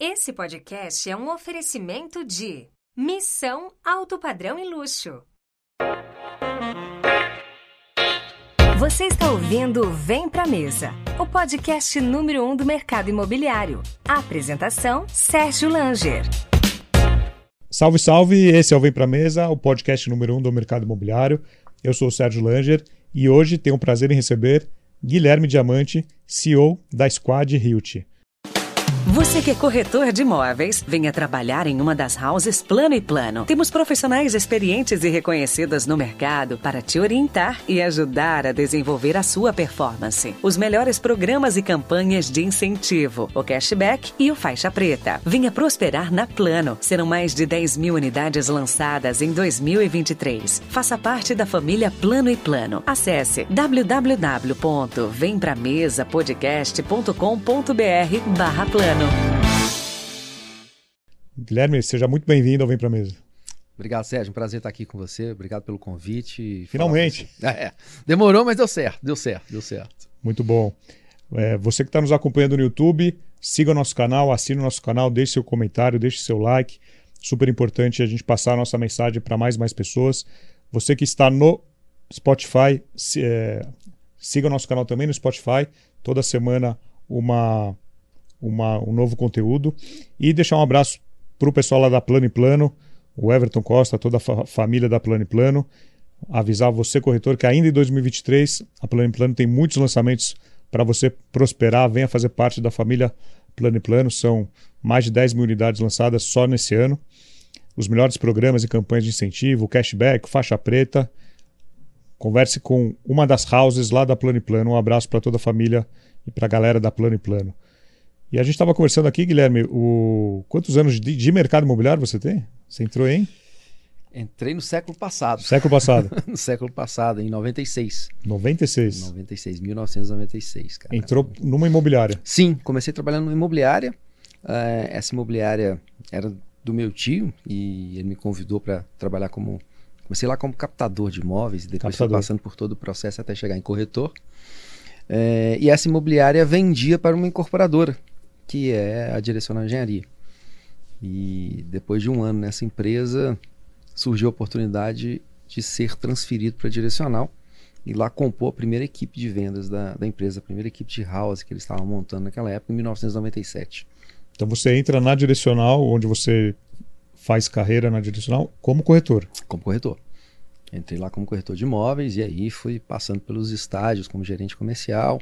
Esse podcast é um oferecimento de Missão Alto Padrão e Luxo. Você está ouvindo Vem Pra Mesa, o podcast número um do mercado imobiliário. A apresentação, Sérgio Langer. Salve, salve! Esse é o Vem Pra Mesa, o podcast número um do mercado imobiliário. Eu sou o Sérgio Langer e hoje tenho o prazer em receber Guilherme Diamante, CEO da Squad Realty. Você que é corretor de imóveis, venha trabalhar em uma das houses Plano e Plano. Temos profissionais experientes e reconhecidas no mercado para te orientar e ajudar a desenvolver a sua performance. Os melhores programas e campanhas de incentivo, o cashback e o faixa preta. Venha prosperar na Plano. Serão mais de 10 mil unidades lançadas em 2023. Faça parte da família Plano e Plano. Acesse www.vempramesapodcast.com.br barra plano. Guilherme, seja muito bem-vindo ao Vem Pra Mesa. Obrigado, Sérgio. Um prazer estar aqui com você. Obrigado pelo convite. Finalmente. É, demorou, mas deu certo, deu certo, deu certo. Muito bom. É, você que está nos acompanhando no YouTube, siga o nosso canal, assine o nosso canal, deixe seu comentário, deixe seu like. Super importante a gente passar a nossa mensagem para mais e mais pessoas. Você que está no Spotify, se, é, siga o nosso canal também no Spotify. Toda semana uma, uma, um novo conteúdo. E deixar um abraço para o pessoal lá da Plano e Plano, o Everton Costa, toda a fa família da Plano e Plano. Avisar você, corretor, que ainda em 2023 a Plano e Plano tem muitos lançamentos para você prosperar. Venha fazer parte da família Plano e Plano. São mais de 10 mil unidades lançadas só nesse ano. Os melhores programas e campanhas de incentivo, cashback, faixa preta. Converse com uma das houses lá da Plano e Plano. Um abraço para toda a família e para a galera da Plano e Plano. E a gente estava conversando aqui, Guilherme, o... quantos anos de, de, mercado imobiliário você tem? Você entrou em? Entrei no século passado. Século passado. no século passado, em 96. 96. 96, 1996, cara. Entrou numa imobiliária? Sim, comecei trabalhando numa imobiliária. Uh, essa imobiliária era do meu tio e ele me convidou para trabalhar como. Comecei lá como captador de imóveis e depois fui passando por todo o processo até chegar em corretor. Uh, e essa imobiliária vendia para uma incorporadora que é a Direcional Engenharia. E depois de um ano nessa empresa, surgiu a oportunidade de ser transferido para a Direcional e lá compor a primeira equipe de vendas da, da empresa, a primeira equipe de house que eles estavam montando naquela época, em 1997. Então você entra na Direcional, onde você faz carreira na Direcional, como corretor? Como corretor. Entrei lá como corretor de imóveis e aí fui passando pelos estágios como gerente comercial,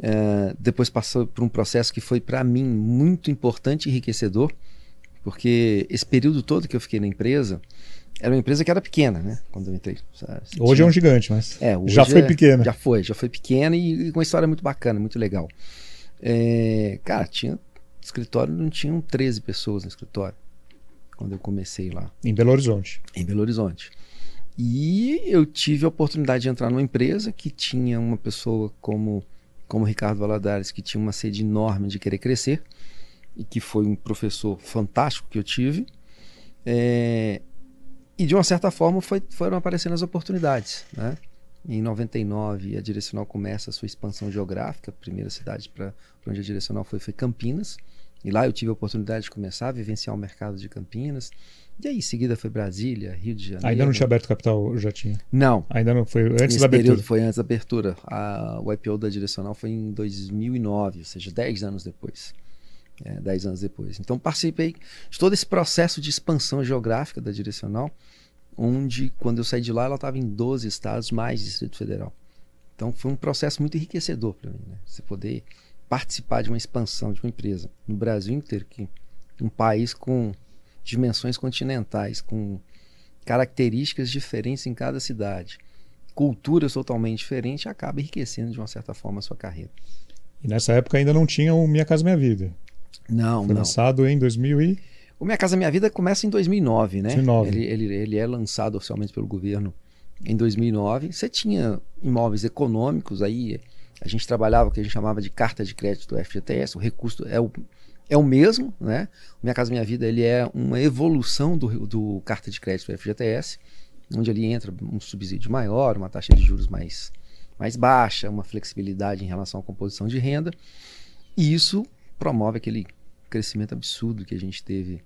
é, depois passou por um processo que foi para mim muito importante e enriquecedor, porque esse período todo que eu fiquei na empresa era uma empresa que era pequena, né? Quando eu entrei. Hoje é um gigante, mas é, já foi é, pequena. Já foi, já foi pequena e, e com uma história muito bacana, muito legal. É, cara, tinha escritório, não tinham 13 pessoas no escritório quando eu comecei lá. Em Belo Horizonte. Em Belo Horizonte. E eu tive a oportunidade de entrar numa empresa que tinha uma pessoa como como Ricardo Valadares, que tinha uma sede enorme de querer crescer e que foi um professor fantástico que eu tive. É, e de uma certa forma foi, foram aparecendo as oportunidades. Né? Em 99, a Direcional começa a sua expansão geográfica. A primeira cidade para onde a Direcional foi foi Campinas. E lá eu tive a oportunidade de começar a vivenciar o mercado de Campinas. E aí, em seguida foi Brasília, Rio de Janeiro. Ainda não tinha aberto capital, já tinha? Não. Ainda não, foi antes Esse da abertura? período foi antes da abertura. A, o IPO da Direcional foi em 2009, ou seja, 10 anos depois. É, 10 anos depois. Então participei de todo esse processo de expansão geográfica da Direcional, onde quando eu saí de lá ela estava em 12 estados mais Distrito Federal. Então foi um processo muito enriquecedor para mim, né? Você poder participar de uma expansão de uma empresa no Brasil inteiro, que um país com dimensões continentais, com características diferentes em cada cidade, culturas totalmente diferentes, acaba enriquecendo de uma certa forma a sua carreira. E nessa época ainda não tinha o Minha Casa Minha Vida. Não, Foi não. lançado em 2000 e... O Minha Casa Minha Vida começa em 2009, né? 2009. Ele, ele, ele é lançado oficialmente pelo governo em 2009. Você tinha imóveis econômicos aí, a gente trabalhava o que a gente chamava de carta de crédito do FGTS, o recurso é o, é o mesmo, né? Minha Casa Minha Vida ele é uma evolução do, do carta de crédito do FGTS, onde ali entra um subsídio maior, uma taxa de juros mais, mais baixa, uma flexibilidade em relação à composição de renda, e isso promove aquele crescimento absurdo que a gente teve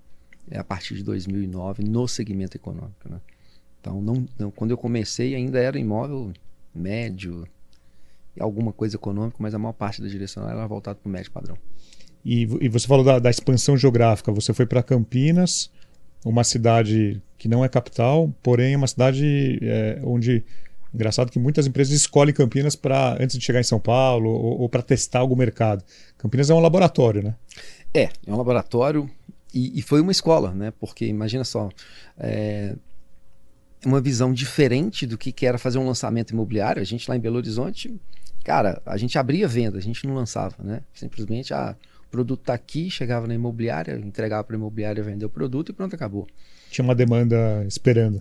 é, a partir de 2009 no segmento econômico. Né? Então, não, não, quando eu comecei, ainda era imóvel médio, alguma coisa econômica, mas a maior parte da direção era voltada para o médio padrão. E, e, você falou da, da expansão geográfica. Você foi para Campinas, uma cidade que não é capital, porém é uma cidade é, onde Engraçado que muitas empresas escolhem Campinas para antes de chegar em São Paulo ou, ou para testar algum mercado. Campinas é um laboratório, né? É, é um laboratório e, e foi uma escola, né? Porque imagina só, é, uma visão diferente do que, que era fazer um lançamento imobiliário. A gente lá em Belo Horizonte, cara, a gente abria venda, a gente não lançava, né? Simplesmente, ah, o produto está aqui, chegava na imobiliária, entregava para a imobiliária, vender o produto e pronto, acabou. Tinha uma demanda esperando.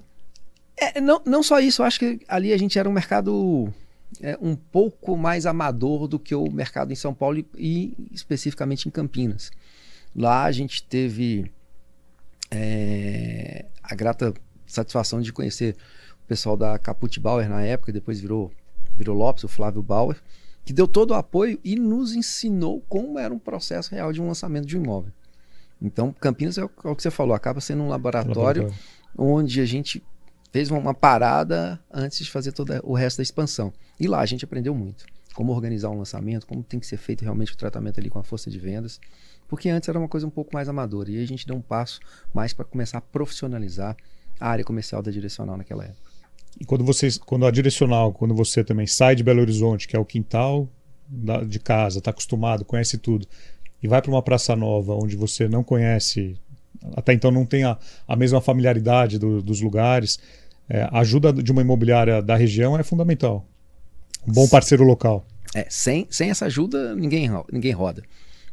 É, não, não só isso, eu acho que ali a gente era um mercado é, um pouco mais amador do que o mercado em São Paulo e, e especificamente em Campinas. Lá a gente teve é, a grata satisfação de conhecer o pessoal da Caput Bauer na época, depois virou, virou Lopes, o Flávio Bauer, que deu todo o apoio e nos ensinou como era um processo real de um lançamento de um imóvel. Então, Campinas é o, é o que você falou, acaba sendo um laboratório, laboratório. onde a gente fez uma parada antes de fazer todo o resto da expansão. E lá a gente aprendeu muito. Como organizar um lançamento, como tem que ser feito realmente o tratamento ali com a força de vendas. Porque antes era uma coisa um pouco mais amadora. E aí a gente deu um passo mais para começar a profissionalizar a área comercial da direcional naquela época. E quando vocês, quando a direcional, quando você também sai de Belo Horizonte, que é o quintal da, de casa, está acostumado, conhece tudo, e vai para uma praça nova onde você não conhece até então não tem a, a mesma familiaridade do, dos lugares. É, a ajuda de uma imobiliária da região é fundamental. Um bom parceiro local. É, sem, sem essa ajuda, ninguém, ninguém roda.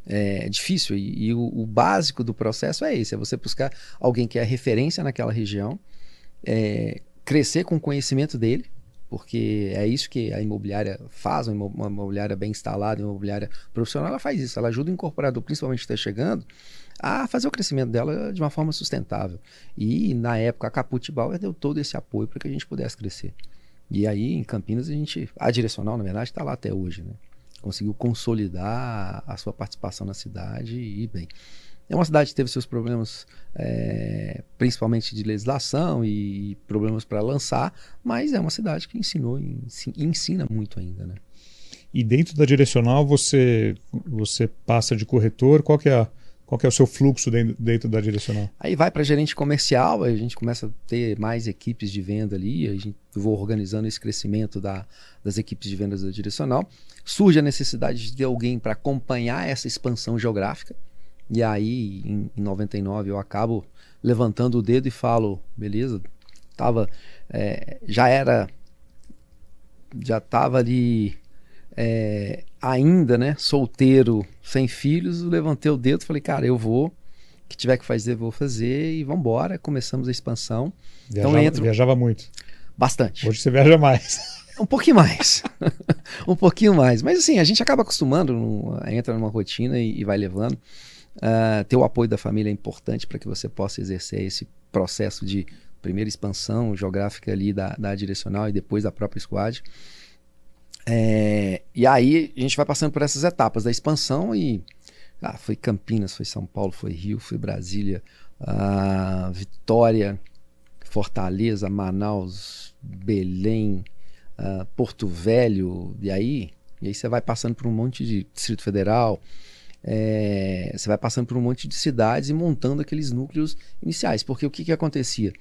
É difícil e, e o, o, básico do processo é esse: é você buscar alguém que é referência naquela região, é, crescer com o conhecimento dele, porque é isso que a imobiliária faz, uma imobiliária bem instalada, uma imobiliária profissional, ela faz isso, ela ajuda o incorporador, principalmente que está chegando, a fazer o crescimento dela de uma forma sustentável. E na época a Caput Bauer deu todo esse apoio para que a gente pudesse crescer. E aí em Campinas a gente, a direcional na verdade está lá até hoje, né? Conseguiu consolidar a sua participação na cidade e bem. É uma cidade que teve seus problemas, é, principalmente de legislação e problemas para lançar, mas é uma cidade que ensinou e ensina muito ainda, né? E dentro da direcional você você passa de corretor, qual que é a qual é o seu fluxo dentro, dentro da direcional? Aí vai para gerente comercial, a gente começa a ter mais equipes de venda ali, a gente vou organizando esse crescimento da, das equipes de vendas da direcional. Surge a necessidade de ter alguém para acompanhar essa expansão geográfica. E aí, em, em 99, eu acabo levantando o dedo e falo, beleza, tava, é, já era, já estava ali é, ainda, né, solteiro, sem filhos, levantei o dedo, falei, cara, eu vou, o que tiver que fazer, vou fazer e vamos embora. Começamos a expansão. Viajava, então entro viajava muito. Bastante. Hoje você viaja mais. Um pouquinho mais. um pouquinho mais. Mas assim, a gente acaba acostumando, entra numa rotina e, e vai levando. Uh, ter o apoio da família é importante para que você possa exercer esse processo de primeira expansão geográfica ali da, da direcional e depois da própria squad. É, e aí a gente vai passando por essas etapas da expansão e ah, foi Campinas, foi São Paulo, foi Rio, foi Brasília, ah, Vitória, Fortaleza, Manaus, Belém, ah, Porto Velho, e aí, e aí você vai passando por um monte de Distrito Federal, é, você vai passando por um monte de cidades e montando aqueles núcleos iniciais, porque o que, que acontecia?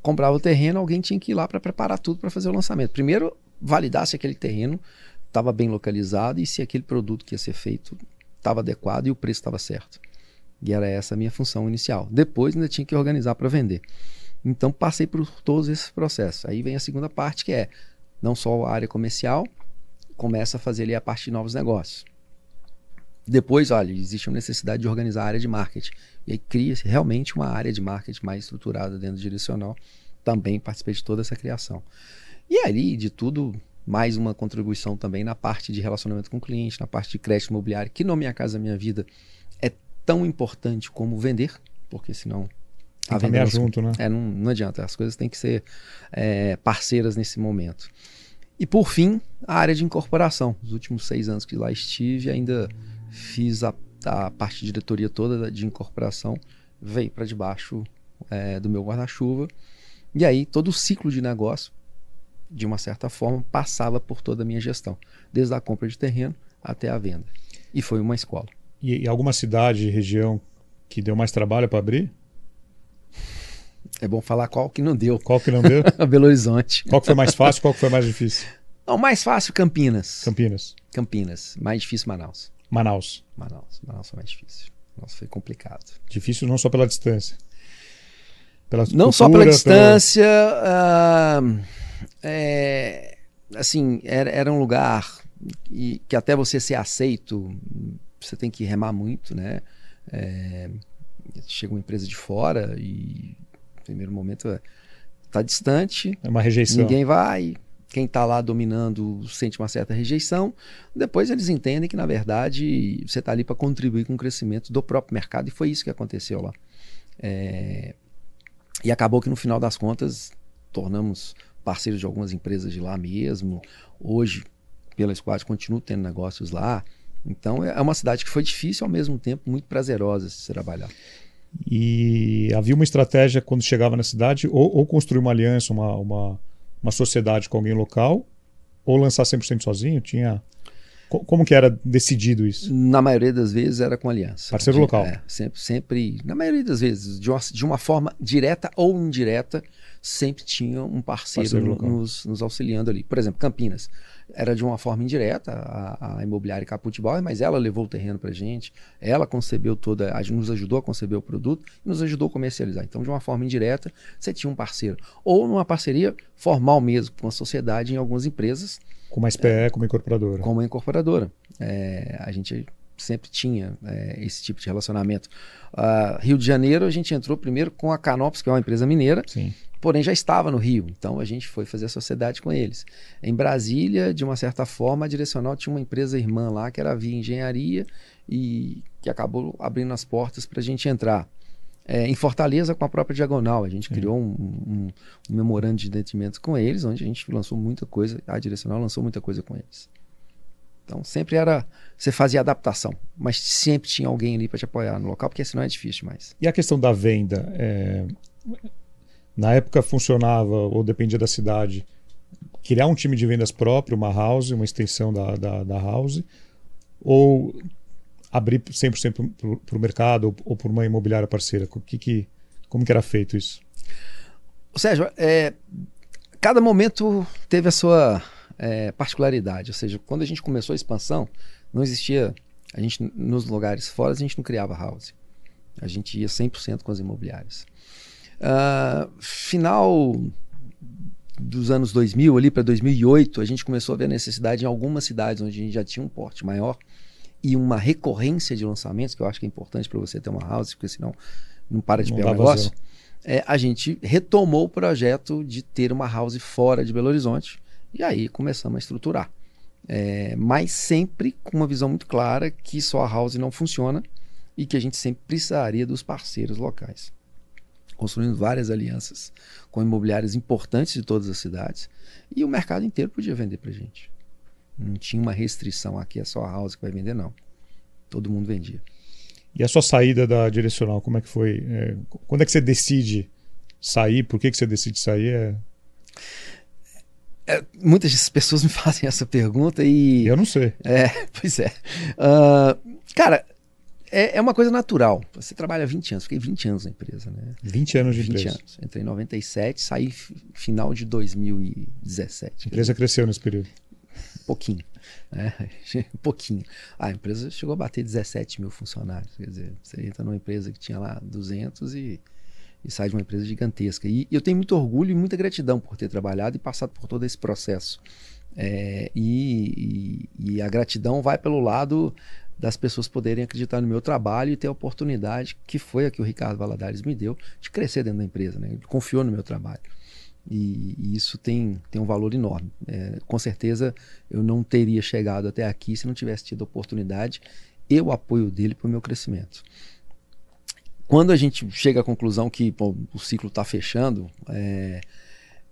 Comprava o terreno, alguém tinha que ir lá para preparar tudo para fazer o lançamento. Primeiro, validar se aquele terreno estava bem localizado e se aquele produto que ia ser feito estava adequado e o preço estava certo. E era essa a minha função inicial. Depois ainda tinha que organizar para vender. Então passei por todos esses processos. Aí vem a segunda parte que é não só a área comercial, começa a fazer ali a parte de novos negócios. Depois, olha, existe uma necessidade de organizar a área de marketing. E aí cria-se realmente uma área de marketing mais estruturada dentro do direcional. Também participei de toda essa criação. E ali, de tudo, mais uma contribuição também na parte de relacionamento com o cliente, na parte de crédito imobiliário, que no Minha Casa Minha Vida é tão importante como vender, porque senão a venda junto, né? É, não, não adianta, as coisas têm que ser é, parceiras nesse momento. E por fim, a área de incorporação. Os últimos seis anos que lá estive, ainda fiz a a parte de diretoria toda de incorporação veio para debaixo é, do meu guarda-chuva. E aí todo o ciclo de negócio, de uma certa forma, passava por toda a minha gestão, desde a compra de terreno até a venda. E foi uma escola. E, e alguma cidade, região que deu mais trabalho para abrir? É bom falar qual que não deu. Qual que não deu? Belo Horizonte. Qual que foi mais fácil, qual que foi mais difícil? Não, mais fácil Campinas. Campinas. Campinas. Mais difícil Manaus. Manaus. Manaus. Manaus foi mais difícil. Nossa, foi complicado. Difícil não só pela distância. Pela não cultura, só pela distância. Pela... Uh, é, assim, era, era um lugar e, que até você ser aceito, você tem que remar muito, né? É, chega uma empresa de fora e no primeiro momento é, tá distante. É uma rejeição. Ninguém vai. Quem está lá dominando sente uma certa rejeição. Depois eles entendem que, na verdade, você está ali para contribuir com o crescimento do próprio mercado. E foi isso que aconteceu lá. É... E acabou que, no final das contas, tornamos parceiros de algumas empresas de lá mesmo. Hoje, pelas quais continuo tendo negócios lá. Então, é uma cidade que foi difícil, ao mesmo tempo, muito prazerosa de se trabalhar. E havia uma estratégia quando chegava na cidade, ou, ou construir uma aliança, uma, uma, uma sociedade com alguém local, ou lançar 100% sozinho? Tinha. Como que era decidido isso? Na maioria das vezes era com aliança. Parceiro de, local. É, sempre, sempre, na maioria das vezes, de uma, de uma forma direta ou indireta, sempre tinha um parceiro, parceiro nos, nos, auxiliando ali. Por exemplo, Campinas era de uma forma indireta a, a imobiliária Caputibauer, mas ela levou o terreno para gente, ela concebeu toda, nos ajudou a conceber o produto e nos ajudou a comercializar. Então, de uma forma indireta, você tinha um parceiro. Ou numa parceria formal mesmo, com a sociedade em algumas empresas. Com uma SPE, é, como incorporadora. Como incorporadora. É, a gente sempre tinha é, esse tipo de relacionamento. Uh, Rio de Janeiro, a gente entrou primeiro com a Canopus, que é uma empresa mineira. Sim porém já estava no Rio, então a gente foi fazer a sociedade com eles. Em Brasília, de uma certa forma, a Direcional tinha uma empresa irmã lá, que era a Via Engenharia, e que acabou abrindo as portas para a gente entrar. É, em Fortaleza, com a própria Diagonal, a gente criou um, um, um, memorando de entendimento com eles, onde a gente lançou muita coisa, a Direcional lançou muita coisa com eles. Então sempre era, você fazia adaptação, mas sempre tinha alguém ali para te apoiar no local, porque senão é difícil mais. E a questão da venda, é na época funcionava, ou dependia da cidade, criar um time de vendas próprio, uma house, uma extensão da, da, da house, ou abrir 100% para o mercado ou, ou por uma imobiliária parceira? Que, que, como que era feito isso? Sérgio, é, cada momento teve a sua é, particularidade. Ou seja, quando a gente começou a expansão, não existia. A gente, nos lugares fora, a gente não criava house. A gente ia 100% com as imobiliárias. Uh, final dos anos 2000, ali para 2008, a gente começou a ver a necessidade em algumas cidades onde a gente já tinha um porte maior e uma recorrência de lançamentos, que eu acho que é importante para você ter uma house, porque senão não para de pegar o negócio. É, a gente retomou o projeto de ter uma house fora de Belo Horizonte e aí começamos a estruturar. É, mas sempre com uma visão muito clara que só a house não funciona e que a gente sempre precisaria dos parceiros locais construindo várias alianças com imobiliários importantes de todas as cidades e o mercado inteiro podia vender para gente. Não tinha uma restrição aqui é só a house que vai vender não. Todo mundo vendia. E a sua saída da direcional, como é que foi? É, quando é que você decide sair? Por que, que você decide sair? É... É, muitas pessoas me fazem essa pergunta e. Eu não sei. É, pois é. Uh, cara, é, é uma coisa natural. Você trabalha 20 anos, fiquei 20 anos na empresa, né? 20 anos de 20 empresa. anos. Entrei em 97, saí final de 2017. A empresa cresceu nesse período? Pouquinho. Né? Um pouquinho. Ah, a empresa chegou a bater 17 mil funcionários. Quer dizer, você entra numa empresa que tinha lá 200 e, e sai de uma empresa gigantesca. E eu tenho muito orgulho e muita gratidão por ter trabalhado e passado por todo esse processo. É, e, e, e, a gratidão vai pelo lado das pessoas poderem acreditar no meu trabalho e ter a oportunidade, que foi a que o Ricardo Valadares me deu, de crescer dentro da empresa. Né? Ele confiou no meu trabalho. E, e isso tem, tem um valor enorme. É, com certeza eu não teria chegado até aqui se não tivesse tido a oportunidade e o apoio dele para o meu crescimento. Quando a gente chega à conclusão que pô, o ciclo está fechando, é,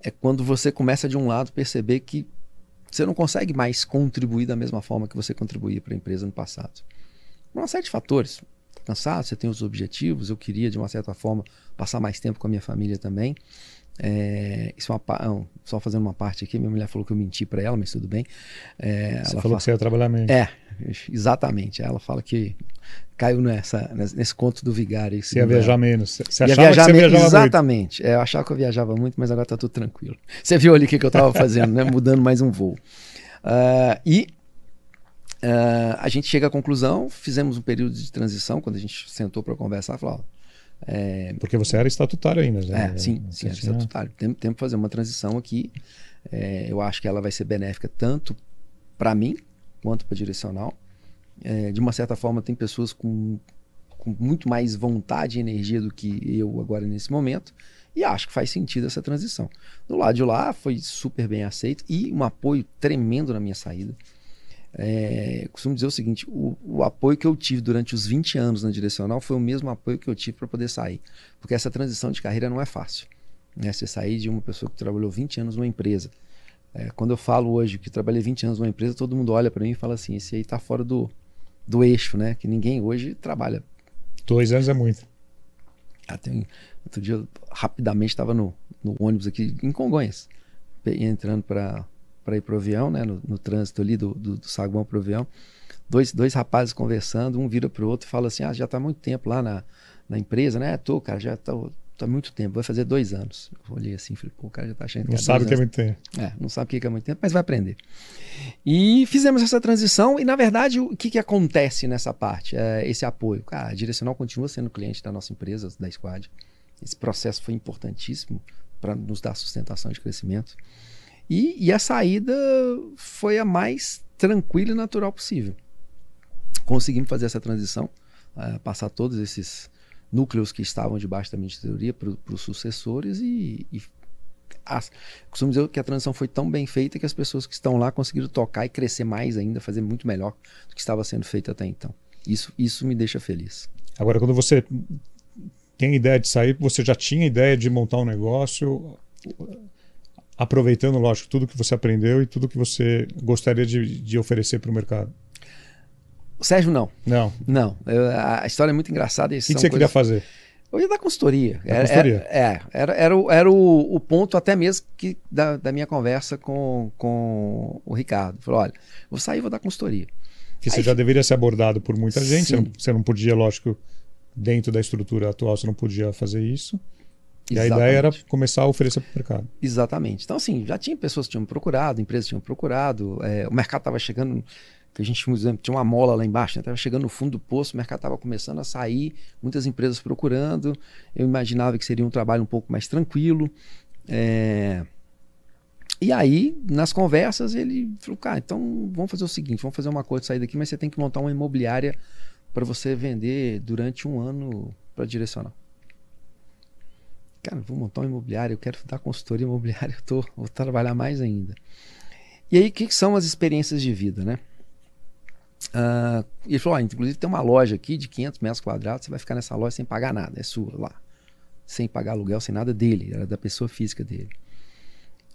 é quando você começa de um lado perceber que você não consegue mais contribuir da mesma forma que você contribuía para a empresa no passado. Por uma série de fatores. Tá cansado, você tem os objetivos, eu queria, de uma certa forma, passar mais tempo com a minha família também. É, isso é uma, só fazendo uma parte aqui, minha mulher falou que eu menti para ela, mas tudo bem. É, você falou fala, que você ia trabalhar menos. É, exatamente. Ela fala que caiu nessa, nesse conto do vigário. Você ia viajar menos. Você achava viajar que você viajava Exatamente. É, eu achava que eu viajava muito, mas agora tá tudo tranquilo. Você viu ali o que, que eu estava fazendo, né? Mudando mais um voo. Uh, e uh, a gente chega à conclusão, fizemos um período de transição, quando a gente sentou para conversar, falou, é... Porque você era estatutário ainda, né? É, sim, sim, era estatutário. Tem, tempo que fazer uma transição aqui. É, eu acho que ela vai ser benéfica tanto para mim quanto para direcional. É, de uma certa forma, tem pessoas com, com muito mais vontade e energia do que eu agora nesse momento. E acho que faz sentido essa transição. Do lado de lá foi super bem aceito e um apoio tremendo na minha saída. É, costumo dizer o seguinte: o, o, apoio que eu tive durante os 20 anos na direcional foi o mesmo apoio que eu tive para poder sair. Porque essa transição de carreira não é fácil. Né? Você sair de uma pessoa que trabalhou 20 anos numa empresa. É, quando eu falo hoje que trabalhei 20 anos numa empresa, todo mundo olha para mim e fala assim: esse aí está fora do, do eixo, né? Que ninguém hoje trabalha. Dois anos é muito. Até ah, outro dia, rapidamente, estava no, no ônibus aqui em Congonhas, entrando para para ir pro avião, né? No, no trânsito ali do, do, do saguão pro avião. Dois, dois rapazes conversando, um vira pro outro e fala assim: Ah, já tá muito tempo lá na, na empresa, né? Tô, cara, já tá, tá muito tempo, vai fazer dois anos. Eu olhei assim, falei, pô, o cara já tá achando que Não é sabe o que é muito tempo. É, não sabe o que é muito tempo, mas vai aprender. E fizemos essa transição, e na verdade, o que, que acontece nessa parte? É esse apoio. Cara, a Direcional continua sendo cliente da nossa empresa, da Squad. Esse processo foi importantíssimo para nos dar sustentação de crescimento. E, e a saída foi a mais tranquila e natural possível. Conseguimos fazer essa transição, uh, passar todos esses núcleos que estavam debaixo da teoria para os sucessores e, e as, costumo dizer que a transição foi tão bem feita que as pessoas que estão lá conseguiram tocar e crescer mais ainda, fazer muito melhor do que estava sendo feito até então. Isso, isso me deixa feliz. Agora, quando você tem ideia de sair, você já tinha ideia de montar um negócio? aproveitando, lógico, tudo que você aprendeu e tudo que você gostaria de, de oferecer para o mercado? Sérgio, não. Não. Não. Eu, a história é muito engraçada. O que, que você coisas... queria fazer? Eu ia dar consultoria. Da era, consultoria. Era, é, era, era, o, era o, o, ponto até mesmo que da, da minha conversa com, com o Ricardo. Falou: olha, vou sair e vou dar consultoria. Que você já deveria ser abordado por muita gente, você não, você não podia, lógico, dentro da estrutura atual, você não podia fazer isso. E Exatamente. a ideia era começar a oferecer para o mercado. Exatamente. Então, assim, já tinha pessoas que tinham procurado, empresas tinham procurado, é, o mercado estava chegando, que a gente tinha uma mola lá embaixo, estava né? chegando no fundo do poço, o mercado estava começando a sair, muitas empresas procurando. Eu imaginava que seria um trabalho um pouco mais tranquilo. É... E aí, nas conversas, ele falou: cara, então vamos fazer o seguinte: vamos fazer uma coisa sair daqui, mas você tem que montar uma imobiliária para você vender durante um ano para direcionar cara, vou montar um imobiliário, eu quero dar consultoria imobiliária, eu tô, vou trabalhar mais ainda. E aí, o que, que, são as experiências de vida, né? Uh, ele falou, inclusive tem uma loja aqui de 500 metros quadrados, você vai ficar nessa loja sem pagar nada, é sua lá. Sem pagar aluguel, sem nada dele, era da pessoa física dele.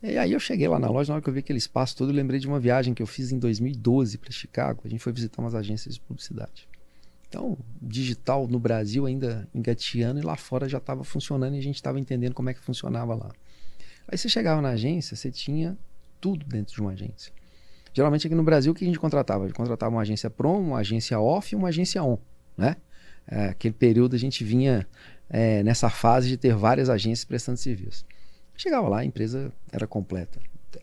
E aí eu cheguei lá na loja, na hora que eu vi aquele espaço todo, eu lembrei de uma viagem que eu fiz em 2012 para Chicago. A gente foi visitar umas agências de publicidade. Então, digital no Brasil ainda engateando e lá fora já estava funcionando e a gente estava entendendo como é que funcionava lá. Aí você chegava na agência, você tinha tudo dentro de uma agência. Geralmente aqui no Brasil o que a gente contratava? A gente contratava uma agência prom, uma agência off e uma agência on, né? É, aquele período a gente vinha é, nessa fase de ter várias agências prestando serviço. Chegava lá, a empresa era completa,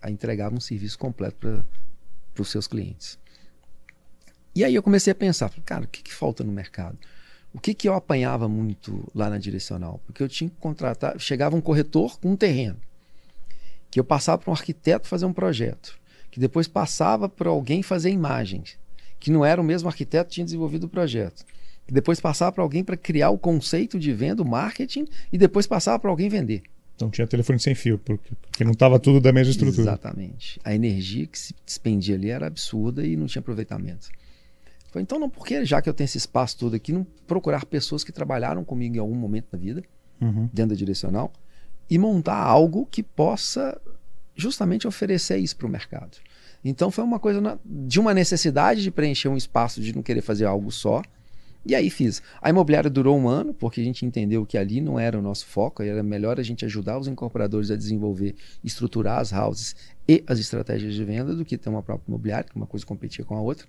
entregava um serviço completo para os seus clientes. E aí eu comecei a pensar, cara, o que, que falta no mercado? O que, que eu apanhava muito lá na direcional? Porque eu tinha que contratar, chegava um corretor com um terreno, que eu passava para um arquiteto fazer um projeto, que depois passava para alguém fazer imagens, que não era o mesmo arquiteto que tinha desenvolvido o projeto, que depois passava para alguém para criar o conceito de venda, o marketing, e depois passava para alguém vender. Então tinha telefone sem fio, porque, porque não estava tudo da mesma estrutura. Exatamente. A energia que se despendia ali era absurda e não tinha aproveitamento. Falei, então, não, porque já que eu tenho esse espaço todo aqui, não procurar pessoas que trabalharam comigo em algum momento da vida, uhum. dentro da direcional, e montar algo que possa justamente oferecer isso para o mercado. Então, foi uma coisa na, de uma necessidade de preencher um espaço, de não querer fazer algo só, E aí fiz. A imobiliária durou um ano, porque a gente entendeu que ali não era o nosso foco, era melhor a gente ajudar os incorporadores a desenvolver, estruturar as houses e as estratégias de venda do que ter uma própria imobiliária, que uma coisa competia com a outra.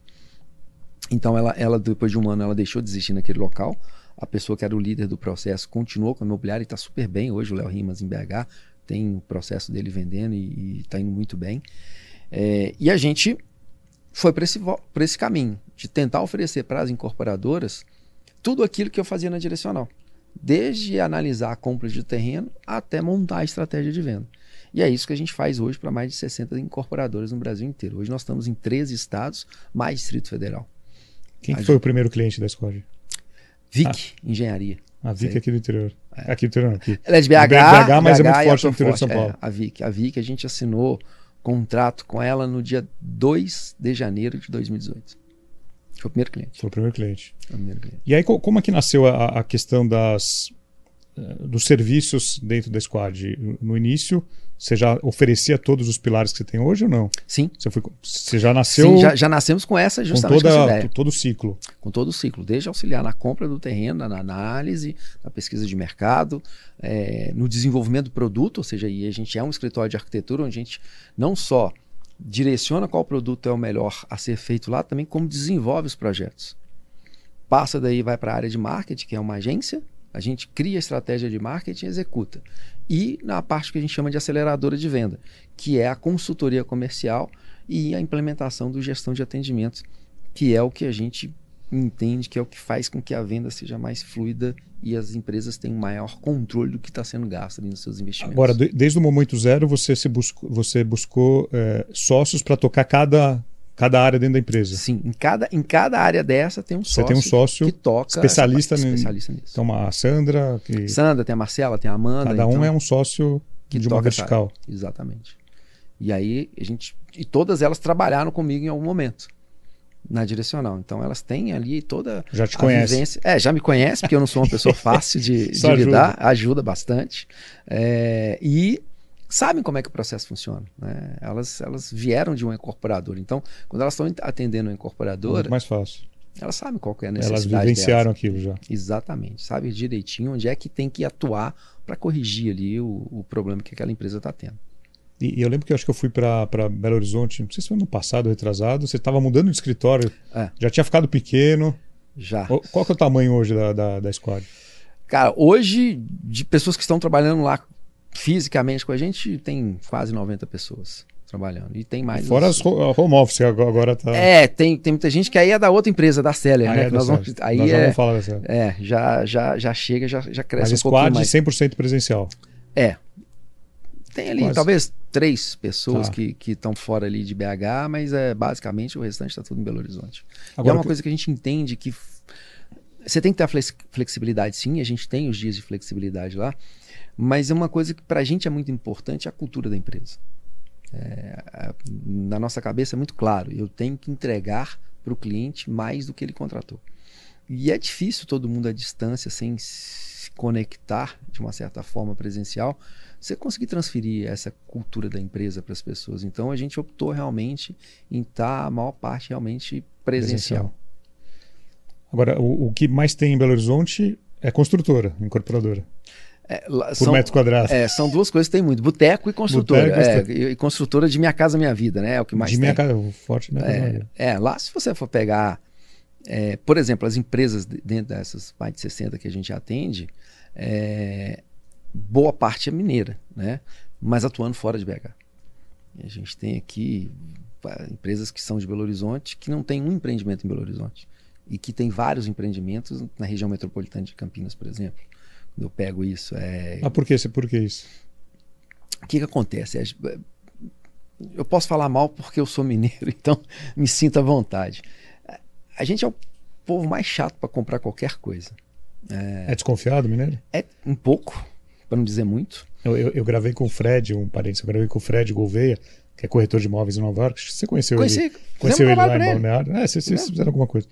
Então ela, ela depois de um ano, ela deixou de existir naquele local. A pessoa que era o líder do processo continuou com a imobiliária e está super bem hoje, o Léo Rimas em BH, tem o processo dele vendendo e está indo muito bem. É, e a gente foi para esse, esse caminho, de tentar oferecer para as incorporadoras tudo aquilo que eu fazia na direcional. Desde analisar a compra de terreno até montar a estratégia de venda. E é isso que a gente faz hoje para mais de 60 incorporadoras no Brasil inteiro. Hoje nós estamos em 13 estados, mais Distrito Federal. Quem que foi o primeiro cliente da Squad? VIC ah. Engenharia. A VIC aqui do interior. É. Aqui aqui. Ela é de BH, BH mas BH é muito forte no interior de São Paulo. É, a VIC. A VIC a gente assinou contrato com ela no dia 2 de janeiro de 2018. Foi o primeiro cliente. Foi o primeiro cliente. O primeiro cliente. E aí, como é que nasceu a, a questão das, eh, dos serviços dentro da Squad? No início, você já oferecia todos os pilares que você tem hoje ou não? Sim. Você, foi, você já nasceu. Sim, já, já nascemos com essa justamente com toda, com essa ideia. todo o ciclo. Com todo o ciclo, desde auxiliar na compra do terreno, na análise, na pesquisa de mercado, é, no desenvolvimento do produto, ou seja, a gente é um escritório de arquitetura onde a gente não só direciona qual produto é o melhor a ser feito lá, também como desenvolve os projetos. Passa daí, vai para a área de marketing, que é uma agência, a gente cria a estratégia de marketing e executa. E na parte que a gente chama de aceleradora de venda, que é a consultoria comercial e a implementação do gestão de atendimentos, que é o que a gente entende que é o que faz com que a venda seja mais fluida e as empresas tenham maior controle do que está sendo gasto nos seus investimentos. Agora, desde o momento zero, você, se buscou, você buscou é, sócios para tocar cada, cada área dentro da empresa. Sim, em cada, em cada área dessa tem um Você sócio, tem um sócio que toca especialista, essa, especialista nisso. Então, a Sandra. Que... Sandra, tem a Marcela, tem a Amanda. Cada um então, é um sócio que de uma vertical. Exatamente. E aí, a gente. E todas elas trabalharam comigo em algum momento na direcional. Então elas têm ali toda já te conhece. vivência. É, já me conhece, porque eu não sou uma pessoa fácil de, de lidar, ajuda bastante. É, e sabem como é que o processo funciona. Né? Elas, elas vieram de uma incorporadora. Então, quando elas estão atendendo uma incorporadora. Muito mais fácil. Elas sabem qual é a necessidade. Elas vivenciaram delas. aquilo já. Exatamente. Sabem direitinho onde é que tem que atuar para corrigir ali o, o problema que aquela empresa está tendo. E, eu lembro que eu acho que eu fui para Belo Horizonte, não sei se foi no passado, retrasado, você estava mudando de escritório, é. já tinha ficado pequeno. Já. Qual que é o tamanho hoje da, da, da Squad? Cara, hoje, de pessoas que estão trabalhando lá fisicamente com a gente, tem quase 90 pessoas trabalhando. E tem mais. Fora os... as home office agora tá. É, tem, tem muita gente que aí é da outra empresa, da Seller, ah, né? É nós vamos, aí nós é, vamos falar dessa. É, já, já, já chega, já, já cresce Mas um pouquinho mais. Mas 100% presencial. É. Tem ali Quase. talvez três pessoas Tá. que estão fora ali de BH, mas é basicamente o restante está tudo em Belo Horizonte. e é Agora uma que- coisa que a gente entende que você tem que ter a flex- flexibilidade, sim, a gente tem os dias de flexibilidade lá, mas é uma coisa que para a gente é muito importante é a cultura da empresa. É, a- na nossa cabeça é muito claro, eu tenho que entregar para o cliente mais do que ele contratou. E é difícil todo mundo à distância, sem se conectar de uma certa forma presencial, você conseguir transferir essa cultura da empresa para as pessoas. Então a gente optou realmente em estar a maior parte realmente presencial. Agora, o, o que mais tem em Belo Horizonte é construtora, incorporadora. É, Por são, metro quadrado. é, são duas coisas que tem muito: boteco e construtora. Boteco É, construtora. e, construtora de Minha Casa Minha Vida, né? É o que mais de tem. minha casa, forte minha casa. É, é, lá se você for pegar, é, por exemplo, as empresas de- dentro dessas mais de 60 que a gente atende, é, boa parte é mineira, né? Mas atuando fora de BH. E a gente tem aqui empresas que são de Belo Horizonte que não tem um empreendimento em Belo Horizonte e que tem vários empreendimentos na região metropolitana de Campinas, por exemplo. Eu pego isso, é, Ah, por que, por que isso? o que, que acontece? É, Eu posso falar mal porque eu sou mineiro, então me sinta à vontade. A gente é o povo mais chato para comprar qualquer coisa. É, desconfiado, mineiro? É um pouco, para não dizer muito. Eu, eu, eu gravei com o Fred, um parente, eu gravei com o Fred Gouveia, que é corretor de imóveis em Nova York. Você conheceu Conheci, ele? Conheceu ele lá em. Balneário? É, vocês, vocês Fizemos. fizeram alguma coisa.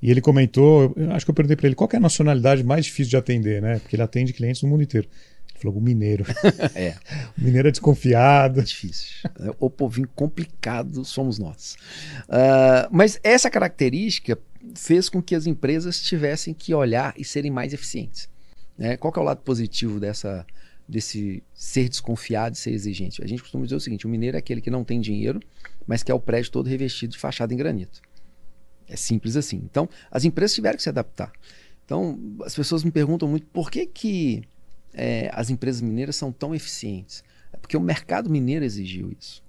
E ele comentou, eu acho que eu perguntei para ele, qual que é a nacionalidade mais difícil de atender, né? Porque ele atende clientes no mundo inteiro. Ele falou, o mineiro. É, O mineiro é desconfiado. é difícil. O povinho complicado somos nós. Ah, mas essa característica fez com que as empresas tivessem que olhar e serem mais eficientes. Né? Qual é o lado positivo dessa, desse ser desconfiado e ser exigente? A gente costuma dizer o seguinte: o mineiro é aquele que não tem dinheiro, mas quer o prédio todo revestido de fachada em granito. É simples assim. Então, as empresas tiveram que se adaptar. Então, as pessoas me perguntam muito por que, que é, as empresas mineiras são tão eficientes. É porque o mercado mineiro exigiu isso.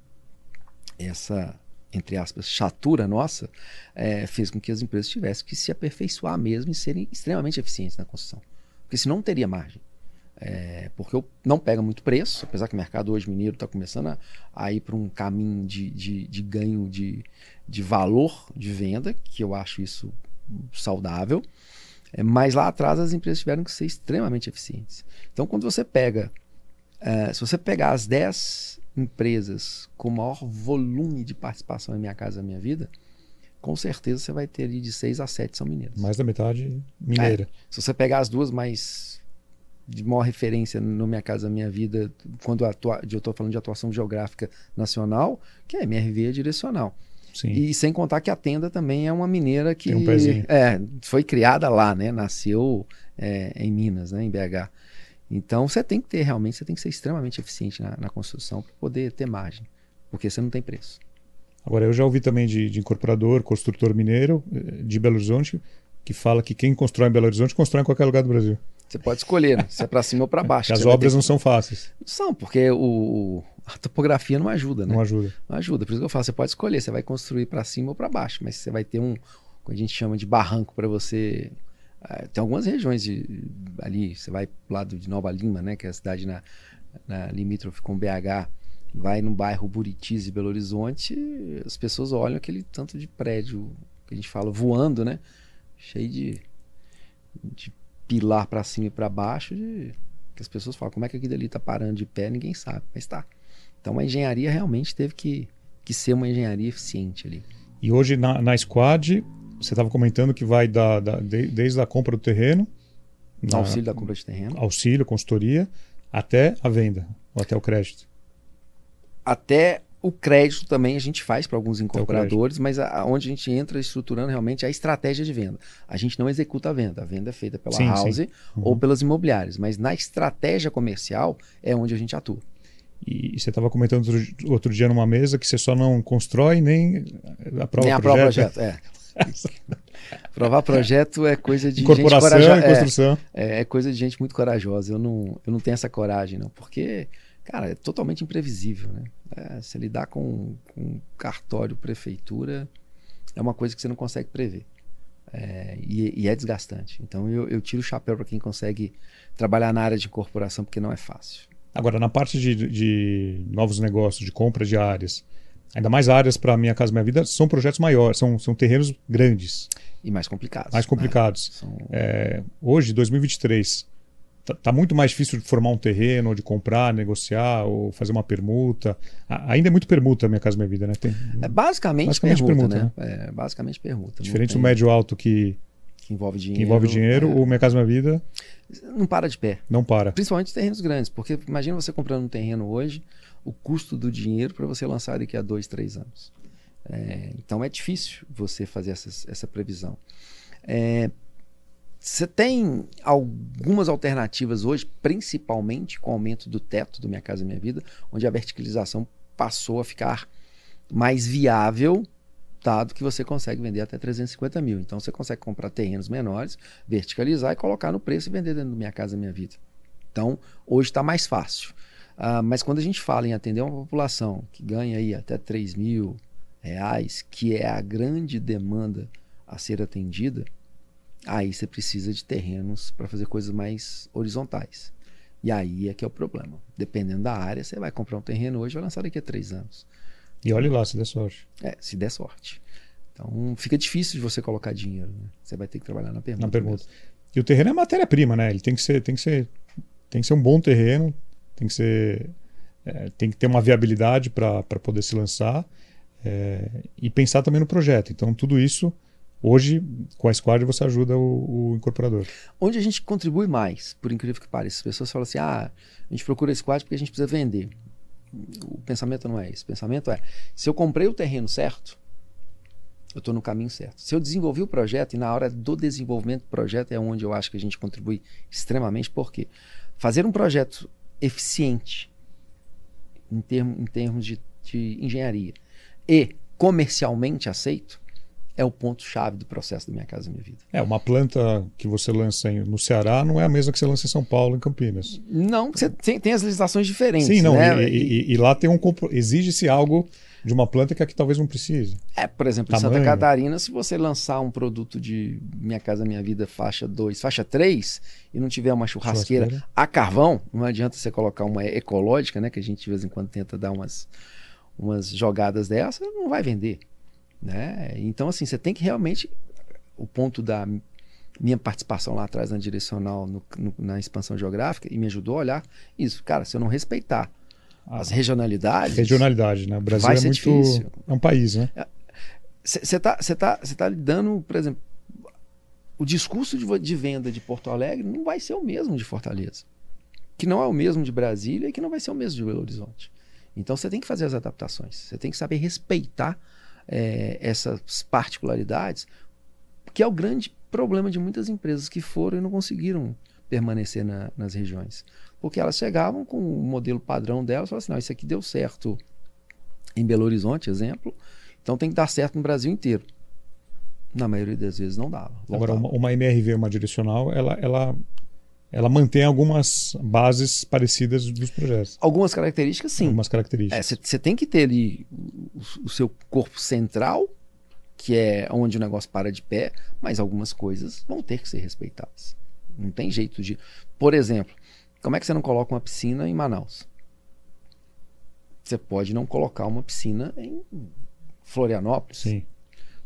Essa, entre aspas, chatura nossa é, fez com que as empresas tivessem que se aperfeiçoar mesmo e serem extremamente eficientes na construção. Porque senão não teria margem. É, porque não pega muito preço, apesar que o mercado hoje mineiro está começando a, a ir para um caminho de, de, de ganho de, de valor de venda, que eu acho isso saudável. É, mas lá atrás as empresas tiveram que ser extremamente eficientes. Então, quando você pega, é, se você pegar as 10 empresas com maior volume de participação em Minha Casa Minha Vida, com certeza você vai ter ali de 6 a 7 são mineiras. Mais da metade mineira. É, se você pegar as duas mais de maior referência no Minha Casa Minha Vida, quando atua, eu estou falando de atuação geográfica nacional, que é MRV direcional. Sim. E sem contar que a tenda também é uma mineira que um é, foi criada lá, né? Nasceu é, em Minas, né? em BH. Então você tem que ter realmente, você tem que ser extremamente eficiente na, na construção para poder ter margem, porque você não tem preço. Agora, eu já ouvi também de, de, incorporador, construtor mineiro eh, de Belo Horizonte, que fala que quem constrói em Belo Horizonte constrói em qualquer lugar do Brasil. Você pode escolher, né? se é para cima ou para baixo. as obras não são fáceis. São, porque o, a topografia não ajuda, né? Não ajuda. Não ajuda. Por isso que eu falo, você pode escolher, você vai construir para cima ou para baixo, mas você vai ter um, que a gente chama de barranco para você. Uh, tem algumas regiões de, ali, você vai pro lado de Nova Lima, né? Que é a cidade na, na limítrofe com BH, vai no bairro Buritis e Belo Horizonte, as pessoas olham aquele tanto de prédio que a gente fala voando, né? Cheio de, de pilar para cima e para baixo, de, que as pessoas falam, como é que aquilo ali tá parando de pé, ninguém sabe, mas tá. Então a engenharia realmente teve que, que ser uma engenharia eficiente ali. E hoje na, na Squad, você estava comentando que vai da, da, de, desde a compra do terreno, na, auxílio da compra de terreno, auxílio, consultoria, até a venda, ou até o crédito. Até o crédito também a gente faz para alguns incorporadores, mas a, a, onde a gente entra estruturando realmente é a estratégia de venda. A gente não executa a venda, a venda é feita pela sim, house sim. Uhum. ou pelas imobiliárias, mas na estratégia comercial é onde a gente atua. E você estava comentando outro, outro, dia numa mesa que você só não constrói nem aprova nem aprova projeto. projeto é. Aprovar projeto é coisa de Incorporação gente corajosa. e construção. É, é, coisa de gente muito corajosa. Eu não, eu não tenho essa coragem, não. Porque, cara, é totalmente imprevisível, né? É, se lidar com, com cartório, prefeitura, é uma coisa que você não consegue prever. É, e, e, é desgastante. Então eu, eu tiro o chapéu para quem consegue trabalhar na área de incorporação, porque não é fácil. Agora, na parte de, de novos negócios, de compra de áreas, ainda mais áreas para Minha Casa Minha Vida, são projetos maiores, são, são terrenos grandes. E mais complicados. Mais complicados. Né? São... É, hoje, 2023, está tá muito mais difícil de formar um terreno, ou de comprar, negociar, ou fazer uma permuta. ainda é muito permuta Minha Casa Minha Vida, né? Tem, é basicamente, basicamente permuta, permuta né? né? É basicamente permuta. Diferente do médio alto que que envolve dinheiro. Que envolve dinheiro, é. ou Minha Casa Minha Vida. Não para de pé. Não para. Principalmente terrenos grandes, porque imagina você comprando um terreno hoje, o custo do dinheiro para você lançar daqui a dois, três anos. É, então é difícil você fazer essa, essa previsão. É, você tem algumas alternativas hoje, principalmente com o aumento do teto do Minha Casa Minha Vida, onde a verticalização passou a ficar mais viável dado que você consegue vender até 350 mil. Então você consegue comprar terrenos menores, verticalizar e colocar no preço e vender dentro da minha casa, minha vida. Então hoje está mais fácil. Uh, mas quando a gente fala em atender uma população que ganha aí até 3 mil reais, que é a grande demanda a ser atendida, aí você precisa de terrenos para fazer coisas mais horizontais. E aí é que é o problema. Dependendo da área, você vai comprar um terreno hoje e vai lançar daqui a três anos. E olhe lá, se der sorte. É, se der sorte. Então fica difícil de você colocar dinheiro. Né? Você vai ter que trabalhar na permuta. Na permuta. Mesmo. E o terreno é matéria-prima, né? Ele tem que ser, tem que ser, tem que ser um bom terreno, tem que ser, é, tem que ter uma viabilidade para poder se lançar é, e pensar também no projeto. Então tudo isso Hoje, com a Squad, você ajuda o, o, incorporador. Onde a gente contribui mais, por incrível que pareça. As pessoas falam assim: ah, a gente procura a Squad porque a gente precisa vender o pensamento não é esse. O pensamento é: se eu comprei o terreno certo, eu estou no caminho certo. Se eu desenvolvi o projeto e na hora do desenvolvimento do projeto é onde eu acho que a gente contribui extremamente, porque fazer um projeto eficiente em, termo, em termos de, de engenharia e comercialmente aceito é o ponto-chave do processo da Minha Casa Minha Vida. É, uma planta que você lança em, no Ceará não é a mesma que você lança em São Paulo, em Campinas. Não, você tem, tem as legislações diferentes. Sim, não, né? e, e, e lá tem um exige-se algo de uma planta que aqui talvez não precise. É, por exemplo, Tamanho. em Santa Catarina, se você lançar um produto de Minha Casa Minha Vida faixa 2, faixa 3, e não tiver uma churrasqueira, churrasqueira, a carvão, não adianta você colocar uma ecológica, né? Que a gente de vez em quando tenta dar umas, umas jogadas dessa, não vai vender. Né? Então, assim, você tem que realmente. O ponto da minha participação lá atrás na direcional, no, no, na expansão geográfica, e me ajudou a olhar isso. Cara, se eu não respeitar ah, as regionalidades. Regionalidade, né? O Brasil é muito. Difícil. É um país, né? Você é, está tá, tá lidando, por exemplo, o discurso de, de venda de Porto Alegre não vai ser o mesmo de Fortaleza. Que não é o mesmo de Brasília e que não vai ser o mesmo de Belo Horizonte. Então você tem que fazer as adaptações. Você tem que saber respeitar é, essas particularidades, que é o grande problema de muitas empresas que foram e não conseguiram permanecer na, nas regiões. Porque elas chegavam com o modelo padrão delas e falavam assim: não, isso aqui deu certo em Belo Horizonte, exemplo, então tem que dar certo no Brasil inteiro. Na maioria das vezes não dava. Voltava. Agora, uma, uma MRV, uma direcional, ela, ela ela mantém algumas bases parecidas dos projetos. Algumas características, sim. Algumas características. Você é, tem que ter ali o, o, seu corpo central, que é onde o negócio para de pé, mas algumas coisas vão ter que ser respeitadas. Não tem jeito de. Por exemplo, como é que você não coloca uma piscina em Manaus? Você pode não colocar uma piscina em Florianópolis. Sim.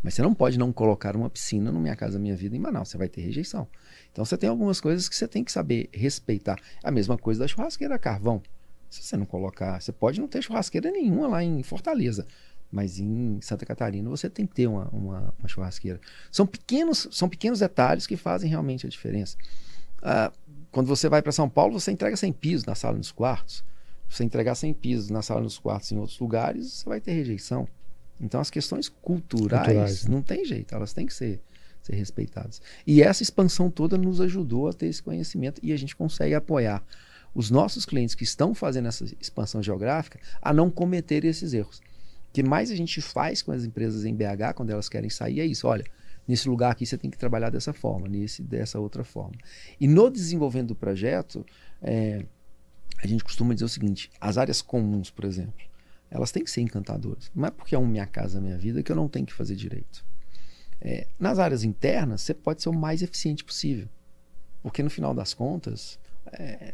Mas você não pode não colocar uma piscina no Minha Casa Minha Vida em Manaus. Você vai ter rejeição. Então você tem algumas coisas que você tem que saber respeitar. A mesma coisa da churrasqueira carvão. Se você não colocar, você pode não ter churrasqueira nenhuma lá em Fortaleza, mas em Santa Catarina você tem que ter uma, uma, uma churrasqueira. São pequenos, são pequenos detalhes que fazem realmente a diferença. Ah, quando você vai para São Paulo, você entrega sem piso na sala nos quartos. Se você entregar sem piso na sala nos quartos em outros lugares, você vai ter rejeição. Então as questões culturais, culturais né? não tem jeito, elas têm que ser ser respeitadas. E essa expansão toda nos ajudou a ter esse conhecimento e a gente consegue apoiar os nossos clientes que estão fazendo essa expansão geográfica a não cometer esses erros. O que mais a gente faz com as empresas em BH quando elas querem sair é isso, olha, nesse lugar aqui você tem que trabalhar dessa forma, nesse dessa outra forma. E no desenvolvimento do projeto, é, a gente costuma dizer o seguinte: as áreas comuns, por exemplo, elas têm que ser encantadoras. Não é porque é um minha casa, minha vida que eu não tenho que fazer direito. É, nas áreas internas, você pode ser o mais eficiente possível. Porque no final das contas, é,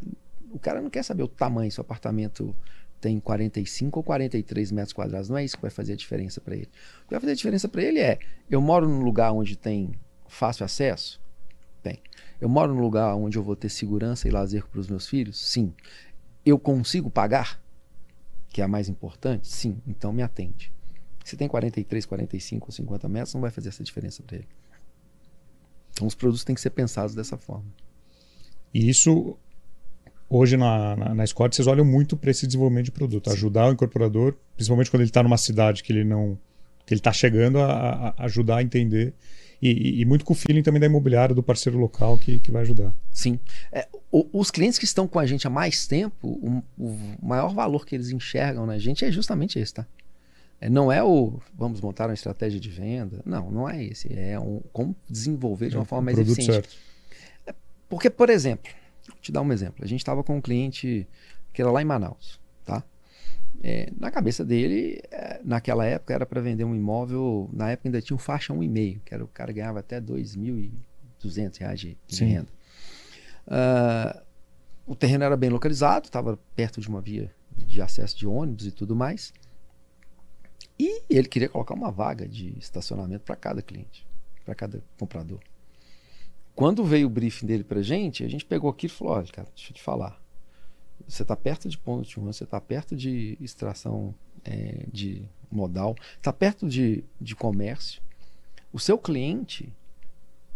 o cara não quer saber o tamanho, se o apartamento tem 45 ou 43 metros quadrados. Não é isso que vai fazer a diferença para ele. O que vai fazer a diferença para ele é: eu moro num lugar onde tem fácil acesso? Tem. Eu moro num lugar onde eu vou ter segurança e lazer para os meus filhos? Sim. Eu consigo pagar? Que é a mais importante? Sim. Então me atende. Se tem 43, 45 ou 50 metros, não vai fazer essa diferença para ele. Então os produtos têm que ser pensados dessa forma. E isso, hoje na, na, na Scott, vocês olham muito para esse desenvolvimento de produto. Sim. Ajudar o incorporador, principalmente quando ele está numa cidade que ele não que ele está chegando a, a, ajudar a entender e, e, muito com o feeling também da imobiliária, do parceiro local que, que vai ajudar. Sim. É, o, os clientes que estão com a gente há mais tempo, o, o, maior valor que eles enxergam na gente é justamente esse, tá? É, não é o vamos montar uma estratégia de venda. Não, não é esse. É um, como desenvolver de uma é, forma mais eficiente. Certo. É, porque, por exemplo, vou te dar um exemplo. A gente estava com um cliente que era lá em Manaus? É, na cabeça dele, é, naquela época era para vender um imóvel, na época ainda tinha um faixa 1,5, que era o cara ganhava até 2.200 reais de, de renda. Uh, o terreno era bem localizado, estava perto de uma via de acesso de ônibus e tudo mais. E ele queria colocar uma vaga de estacionamento para cada cliente, para cada comprador. Quando veio o briefing dele para gente, a gente pegou aqui e falou: olha, cara, deixa eu te falar. Você está perto de ponto de você está perto de extração é, de modal, está perto de, de comércio. O seu cliente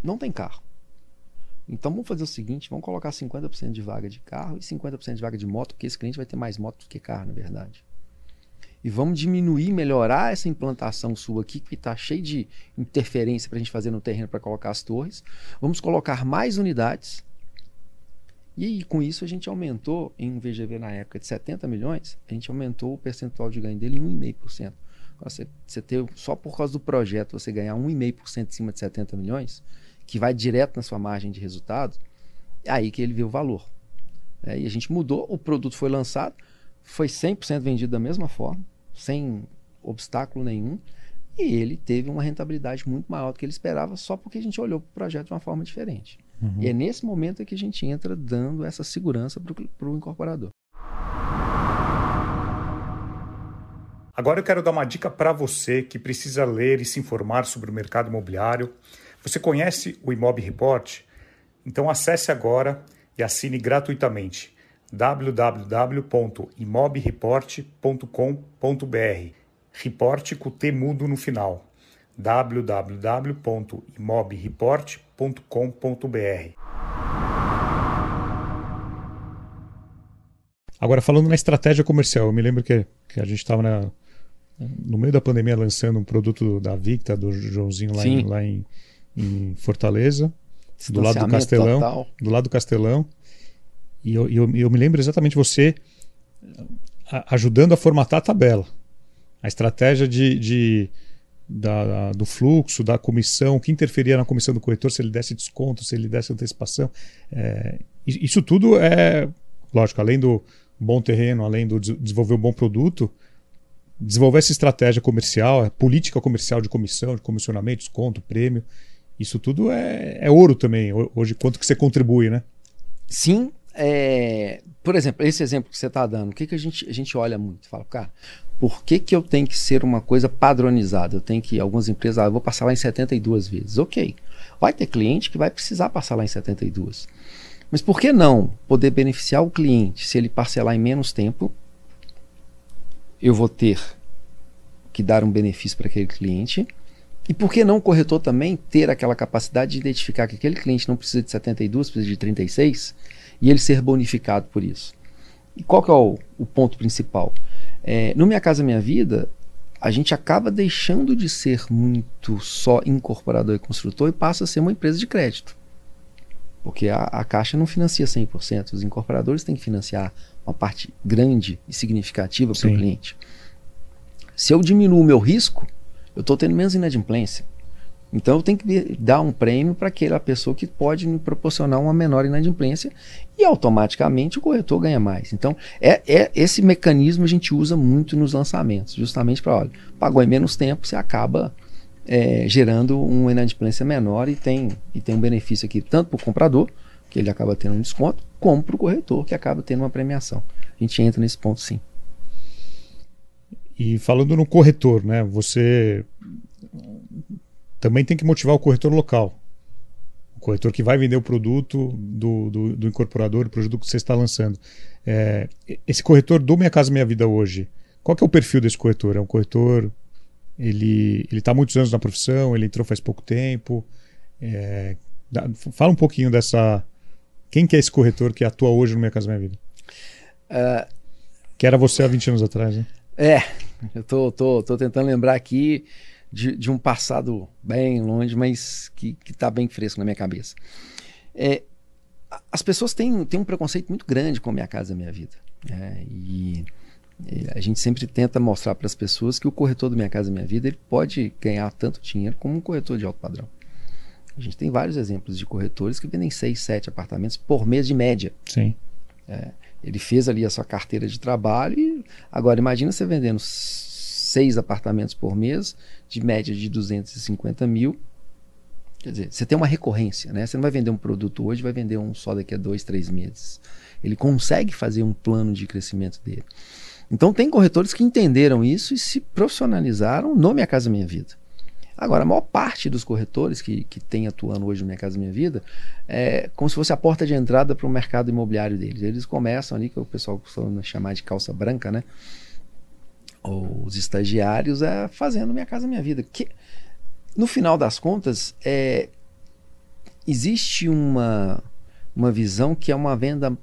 não tem carro. Então vamos fazer o seguinte: vamos colocar 50% de vaga de carro e 50% de vaga de moto, porque esse cliente vai ter mais moto do que carro, na verdade. e vamos diminuir, melhorar essa implantação sua aqui, que está cheio de interferência para a gente fazer no terreno para colocar as torres. Vamos colocar mais unidades. E com isso a gente aumentou em um VGV na época de 70 milhões, a gente aumentou o percentual de ganho dele em 1,5%. Você, você ter, só por causa do projeto, você ganhar 1,5% em cima de 70 milhões, que vai direto na sua margem de resultado, é aí que ele vê o valor. É, e a gente mudou, o produto foi lançado, foi 100% vendido da mesma forma, sem obstáculo nenhum, e ele teve uma rentabilidade muito maior do que ele esperava, só porque a gente olhou para o projeto de uma forma diferente. Uhum. E é nesse momento que a gente entra dando essa segurança para o incorporador. Agora eu quero dar uma dica para você que precisa ler e se informar sobre o mercado imobiliário. Você conhece o Imob Report? Então acesse agora e assine gratuitamente www.imobreport.com.br. Report com T mudo no final. www.imobreport.com.br. Agora, falando na estratégia comercial, eu me lembro que, que a gente estava no meio da pandemia lançando um produto da Victa, do Joãozinho lá, em, lá em, em, Fortaleza, do lado do Castelão. Total. Do lado do Castelão. E eu, eu, eu me lembro exatamente você ajudando a formatar a tabela. A estratégia de, de da, do fluxo, da comissão, o que interferia na comissão do corretor, se ele desse desconto, se ele desse antecipação. É, isso tudo é, lógico, além do bom terreno, além do desenvolver um bom produto, desenvolver essa estratégia comercial, política comercial de comissão, de comissionamento, desconto, prêmio. Isso tudo é, é ouro também, hoje, quanto que você contribui, né? Sim, é, por exemplo, esse exemplo que você está dando, o que, que a, gente, a gente olha muito? Fala, cara, por que, que eu tenho que ser uma coisa padronizada? Eu tenho que, algumas empresas, ah, eu vou passar lá em 72 vezes. Ok. Vai ter cliente que vai precisar passar lá em 72. Mas por que não poder beneficiar o cliente se ele parcelar em menos tempo? Eu vou ter que dar um benefício para aquele cliente. E por que não o corretor também ter aquela capacidade de identificar que aquele cliente não precisa de 72, precisa de 36? e ele ser bonificado por isso. E qual que é o, o ponto principal? É, no Minha Casa Minha Vida, a gente acaba deixando de ser muito só incorporador e construtor e passa a ser uma empresa de crédito. Porque a, a Caixa não financia 100%, os incorporadores têm que financiar uma parte grande e significativa para o cliente. Se eu diminuo o meu risco, eu estou tendo menos inadimplência. Então eu tenho que dar um prêmio para aquela pessoa que pode me proporcionar uma menor inadimplência e automaticamente o corretor ganha mais. Então é, é esse mecanismo a gente usa muito nos lançamentos, justamente para, olha, pagou em menos tempo, você acaba é, gerando uma inadimplência menor e tem, e tem um benefício aqui tanto para o comprador, que ele acaba tendo um desconto, como para o corretor, que acaba tendo uma premiação. A gente entra nesse ponto sim. E falando no corretor, né? Você também tem que motivar o corretor local. O corretor que vai vender o produto do, do, do incorporador, o produto que você está lançando. É, esse corretor do Minha Casa Minha Vida hoje, qual é o perfil desse corretor? É um corretor, ele está há muitos anos na profissão, ele entrou faz pouco tempo. É, dá, fala um pouquinho dessa... Quem que é esse corretor que atua hoje no Minha Casa Minha Vida? Uh, que era você há 20 anos atrás, né? É, eu tô, tô, tô tentando lembrar aqui de, de um passado bem longe, mas que está bem fresco na minha cabeça. É, as pessoas têm, têm um preconceito muito grande com Minha Casa Minha Vida. É, e, e a gente sempre tenta mostrar para as pessoas que o corretor do Minha Casa Minha Vida ele pode ganhar tanto dinheiro como um corretor de alto padrão. A gente tem vários exemplos de corretores que vendem seis, sete apartamentos por mês de média. Sim. É, ele fez ali a sua carteira de trabalho e agora imagina você vendendo seis apartamentos por mês, de média de 250 mil. Quer dizer, você tem uma recorrência, né? Você não vai vender um produto hoje, vai vender um só daqui a dois, três meses. Ele consegue fazer um plano de crescimento dele. Então, tem corretores que entenderam isso e se profissionalizaram no Minha Casa Minha Vida. Agora, a maior parte dos corretores que, que tem atuando hoje no Minha Casa Minha Vida é como se fosse a porta de entrada para o mercado imobiliário deles. Eles começam ali, que o pessoal costuma chamar de calça branca, né? Os estagiários é fazendo Minha Casa Minha Vida. Que, no final das contas, é, existe uma, uma visão que é uma venda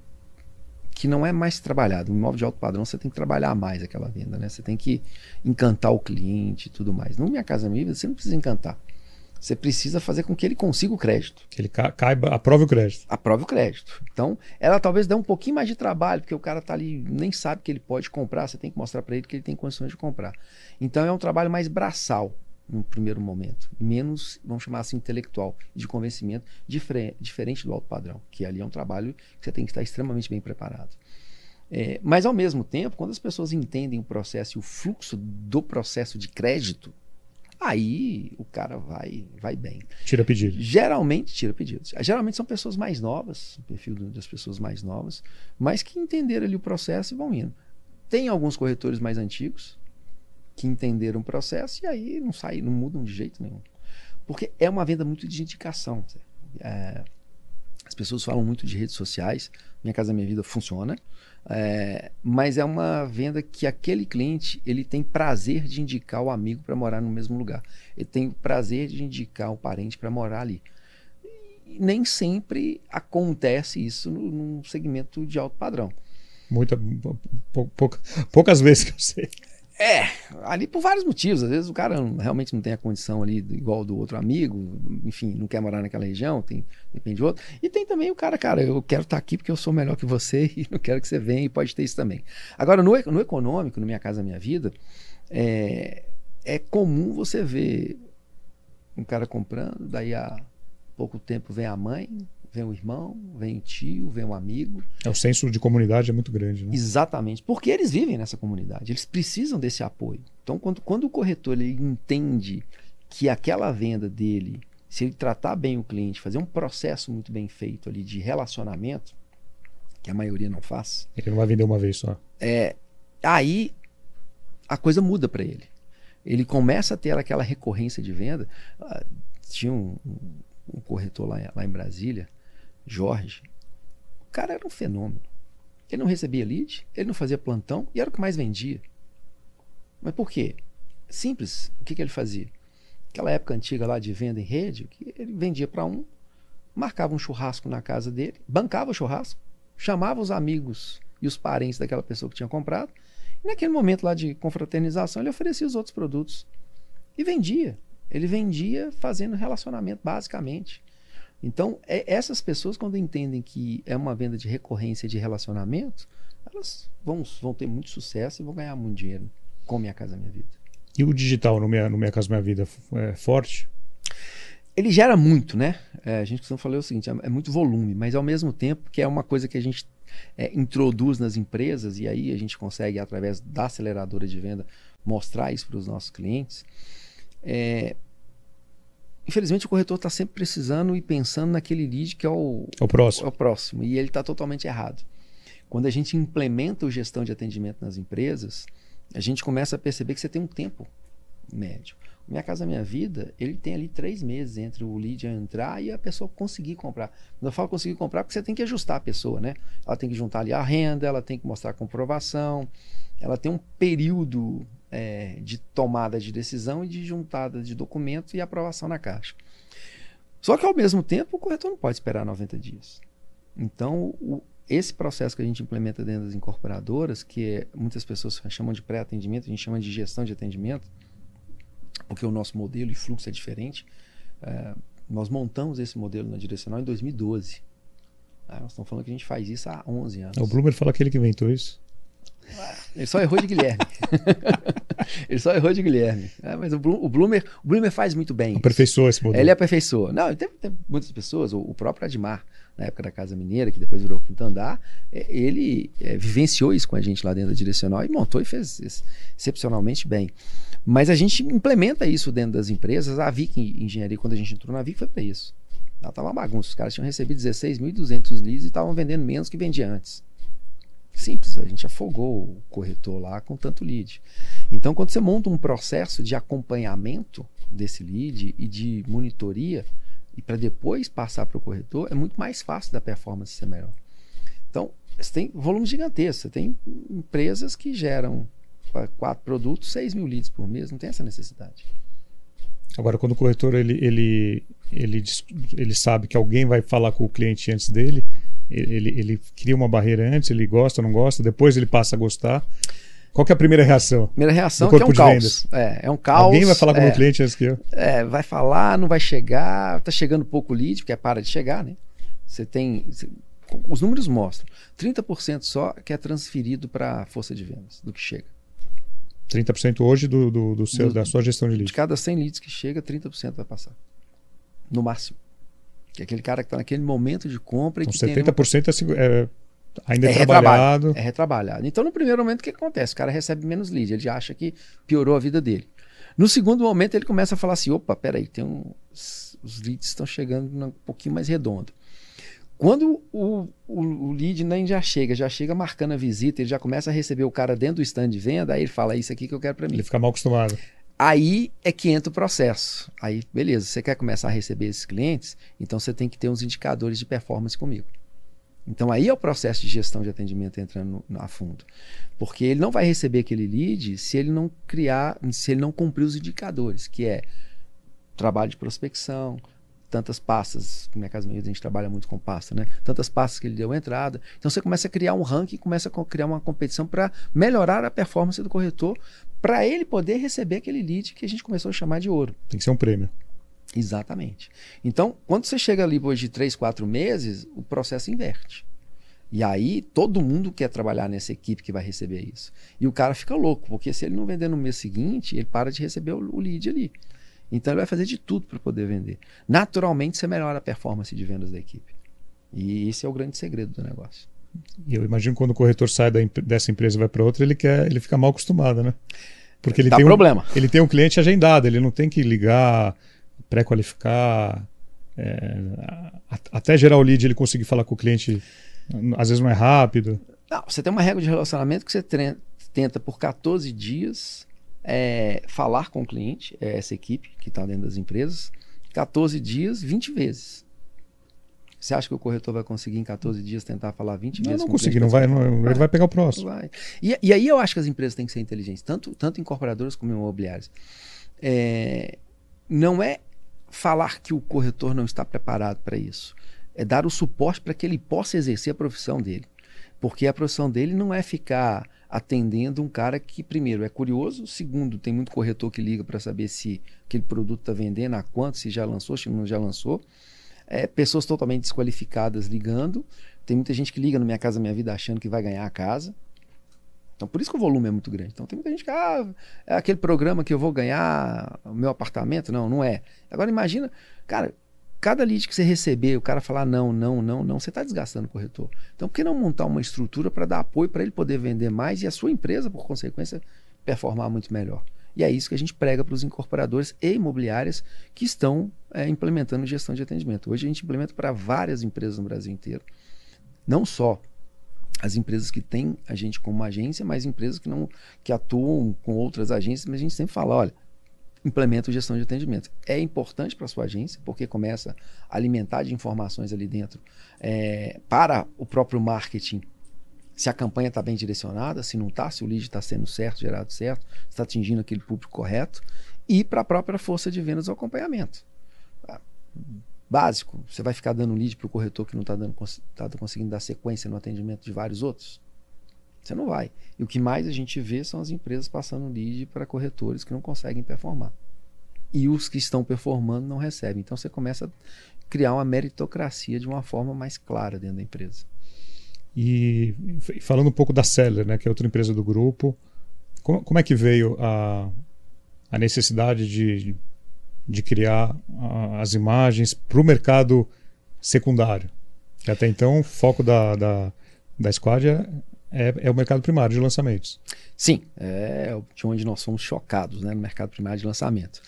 que não é mais trabalhado. O imóvel de alto padrão você tem que trabalhar mais aquela venda, né? Você tem que encantar o cliente e tudo mais. No Minha Casa Minha Vida, você não precisa encantar. Você precisa fazer com que ele consiga o crédito. Que ele ca caiba, aprove o crédito. Aprove o crédito. Então, ela talvez dê um pouquinho mais de trabalho, porque o cara tá ali, nem sabe que ele pode comprar, você tem que mostrar para ele que ele tem condições de comprar. Então, é um trabalho mais braçal no primeiro momento, menos, vamos chamar assim, intelectual, de convencimento, diferente, diferente do alto padrão, que ali é um trabalho que você tem que estar extremamente bem preparado. É, mas, ao mesmo tempo, quando as pessoas entendem o processo e o fluxo do processo de crédito, aí o cara vai, vai bem. Tira pedido. Geralmente tira pedidos. Geralmente são pessoas mais novas, o perfil das pessoas mais novas, mas que entenderam ali o processo e vão indo. Tem alguns corretores mais antigos, que entenderam o processo e aí não saem, não mudam de jeito nenhum. Porque é uma venda muito de indicação. É, as pessoas falam muito de redes sociais, Minha Casa Minha Vida funciona, é, mas é uma venda que aquele cliente ele tem prazer de indicar o amigo para morar no mesmo lugar. Ele tem prazer de indicar o parente para morar ali. E nem sempre acontece isso no, num segmento de alto padrão. Muita, pouca, poucas vezes que eu sei. É, ali por vários motivos. Às vezes o cara realmente não tem a condição ali igual do outro amigo, enfim, não quer morar naquela região, tem, depende de outro. E tem também o cara, cara, eu quero estar aqui porque eu sou melhor que você e não quero que você venha e pode ter isso também. Agora, no, no econômico, no Minha Casa Minha Vida, é, é comum você ver um cara comprando, daí a pouco tempo vem a mãe, vem o irmão, vem o tio, vem o amigo. É, o senso de comunidade é muito grande, né? Exatamente, porque eles vivem nessa comunidade, eles precisam desse apoio. Então, quando, quando o corretor ele entende que aquela venda dele, se ele tratar bem o cliente, fazer um processo muito bem feito ali de relacionamento, que a maioria não faz. Ele não vai vender uma vez só. É, aí a coisa muda para ele. Ele começa a ter aquela recorrência de venda. Ah, tinha um, um corretor lá, lá em Brasília, Jorge, o cara era um fenômeno. Ele não recebia lead, ele não fazia plantão e era o que mais vendia. Mas por quê? Simples. O que, que ele fazia? Aquela época antiga lá de venda em rede, que ele vendia para um, marcava um churrasco na casa dele, bancava o churrasco, chamava os amigos e os parentes daquela pessoa que tinha comprado, e naquele momento lá de confraternização ele oferecia os outros produtos. E vendia. Ele vendia fazendo relacionamento, basicamente. Então, é, essas pessoas, quando entendem que é uma venda de recorrência de relacionamento, elas vão, vão ter muito sucesso e vão ganhar muito dinheiro com Minha Casa Minha Vida. E o digital no Minha, no minha Casa Minha Vida é forte? Ele gera muito, né? É, a gente costuma falar o seguinte: é, é muito volume, mas ao mesmo tempo que é uma coisa que a gente é, introduz nas empresas e aí a gente consegue, através da aceleradora de venda, mostrar isso para os nossos clientes. É, infelizmente o corretor está sempre precisando e pensando naquele lead que é o, é o próximo. É o próximo. E ele está totalmente errado. Quando a gente implementa o gestão de atendimento nas empresas, a gente começa a perceber que você tem um tempo médio. Minha Casa Minha Vida, ele tem ali três meses entre o lead entrar e a pessoa conseguir comprar. Quando eu falo conseguir comprar, porque você tem que ajustar a pessoa, né? Ela tem que juntar ali a renda, ela tem que mostrar a comprovação, ela tem um período é, de tomada de decisão e de juntada de documentos e aprovação na caixa. Só que ao mesmo tempo o corretor não pode esperar 90 dias. Então, o, esse processo que a gente implementa dentro das incorporadoras, que é, muitas pessoas chamam de pré-atendimento, a gente chama de gestão de atendimento, porque o nosso modelo e fluxo é diferente. É, nós montamos esse modelo na direcional em 2012. Ah, nós estamos falando que a gente faz isso há 11 anos. O Bloomer fala que ele que inventou isso. Ele só errou de Guilherme. ele só errou de Guilherme. É, mas o, Blum, o, Bloomer, o Bloomer faz muito bem. Aperfeiçoou esse modelo. Ele aperfeiçoou. Não, tem, tem muitas pessoas, o, o, próprio Admar, na época da Casa Mineira, que depois virou Quinto Andar, é, ele é, vivenciou isso com a gente lá dentro da direcional e montou e fez excepcionalmente bem. Mas a gente implementa isso dentro das empresas. A Vic Engenharia, quando a gente entrou na Vic, foi para isso. Ela estava uma bagunça. Os caras tinham recebido 16.200 leads e estavam vendendo menos que vendia antes. Simples, a gente afogou o corretor lá com tanto lead. Então, quando você monta um processo de acompanhamento desse lead e de monitoria, e para depois passar para o corretor, é muito mais fácil da performance ser melhor. Então, você tem volume gigantesco. Você tem empresas que geram quatro produtos, 6 mil leads por mês, não tem essa necessidade. Agora, quando o corretor ele, ele, ele, ele sabe que alguém vai falar com o cliente antes dele, Ele, ele cria uma barreira antes, ele gosta, não gosta, depois ele passa a gostar. Qual é a primeira reação? Primeira reação é que é um caos. É, é um caos. Alguém vai falar com o é, meu cliente antes que eu. É, vai falar, não vai chegar, tá chegando pouco lead, porque é para de chegar, né? Você tem. Os números mostram. 30% só que é transferido para a força de vendas do que chega. 30% hoje do, do, do seu, do, da sua gestão de leads. De cada 100 leads que chega, 30% vai passar. No máximo. Que é aquele cara que está naquele momento de compra então, e que 70% tem... é, é, ainda é, é retrabalhado. É retrabalhado. Então, no primeiro momento, o que acontece? O cara recebe menos lead, ele acha que piorou a vida dele. No segundo momento, ele começa a falar assim: opa, peraí, tem um... os leads estão chegando um pouquinho mais redondo. Quando o, o, o, lead nem já chega, já chega marcando a visita, ele já começa a receber o cara dentro do stand de venda, aí ele fala: é Isso aqui que eu quero para mim. Ele fica mal acostumado. Aí é que entra o processo. Aí, beleza, você quer começar a receber esses clientes, então você tem que ter uns indicadores de performance comigo. Então aí é o processo de gestão de atendimento entrando no, a fundo. Porque ele não vai receber aquele lead se ele não criar, se ele não cumprir os indicadores, que é trabalho de prospecção, tantas pastas, no minha casa a gente trabalha muito com pasta, né? Tantas pastas que ele deu entrada. Então você começa a criar um ranking, começa a criar uma competição para melhorar a performance do corretor, para ele poder receber aquele lead que a gente começou a chamar de ouro. Tem que ser um prêmio. Exatamente. Então, quando você chega ali depois de três, quatro meses, o processo inverte. E aí todo mundo quer trabalhar nessa equipe que vai receber isso. E o cara fica louco, porque se ele não vender no mês seguinte, ele para de receber o lead ali. Então ele vai fazer de tudo para poder vender. Naturalmente você melhora a performance de vendas da equipe. E esse é o grande segredo do negócio. E eu imagino quando o corretor sai da, dessa empresa e vai para outra, ele quer, ele fica mal acostumado, né? Porque ele Dá tem problema. Um, ele tem um cliente agendado, ele não tem que ligar, pré-qualificar, é, até gerar o lead, ele conseguir falar com o cliente, às vezes não é rápido. Não, você tem uma regra de relacionamento que você tenta por 14 dias é, falar com o cliente, é essa equipe que está dentro das empresas, 14 dias, 20 vezes. Você acha que o corretor vai conseguir em 14 dias tentar falar 20 não, vezes? Não, conseguir, não vai, não, ele vai pegar o próximo. Vai. E, e, aí eu acho que as empresas têm que ser inteligentes, tanto, tanto incorporadoras como imobiliárias. É, não é falar que o corretor não está preparado para isso, é dar o suporte para que ele possa exercer a profissão dele. Porque a profissão dele não é ficar atendendo um cara que, primeiro, é curioso, segundo, tem muito corretor que liga para saber se aquele produto está vendendo, a quanto, se já lançou, se não já lançou. É, pessoas totalmente desqualificadas ligando. Tem muita gente que liga no Minha Casa Minha Vida achando que vai ganhar a casa. Então, por isso que o volume é muito grande. Então, tem muita gente que, ah, é aquele programa que eu vou ganhar o meu apartamento. Não, não é. Agora, imagina, cara, cada lead que você receber, o cara falar não, não, não, não, você está desgastando o corretor. Então, por que não montar uma estrutura para dar apoio para ele poder vender mais e a sua empresa, por consequência, performar muito melhor? E é isso que a gente prega para os incorporadores e imobiliárias que estão é, implementando gestão de atendimento. Hoje a gente implementa para várias empresas no Brasil inteiro. Não só as empresas que têm a gente como agência, mas empresas que não que atuam com outras agências, mas a gente sempre fala, olha, implementa gestão de atendimento. É importante para a sua agência, porque começa a alimentar de informações ali dentro é, para o próprio marketing. Se a campanha está bem direcionada, se não está, se o lead está sendo certo, gerado certo, está atingindo aquele público correto, e para a própria força de vendas o acompanhamento. Básico, você vai ficar dando lead para o corretor que não está tá conseguindo dar sequência no atendimento de vários outros? Você não vai. E o que mais a gente vê são as empresas passando lead para corretores que não conseguem performar. E os que estão performando não recebem. Então você começa a criar uma meritocracia de uma forma mais clara dentro da empresa. E falando um pouco da Seller, né, que é outra empresa do grupo, como, como é que veio a, a necessidade de, de criar as imagens para o mercado secundário? Até então, o foco da, da, da Squad é, é, é o mercado primário de lançamentos. Sim, é de onde nós fomos chocados né, no mercado primário de lançamento.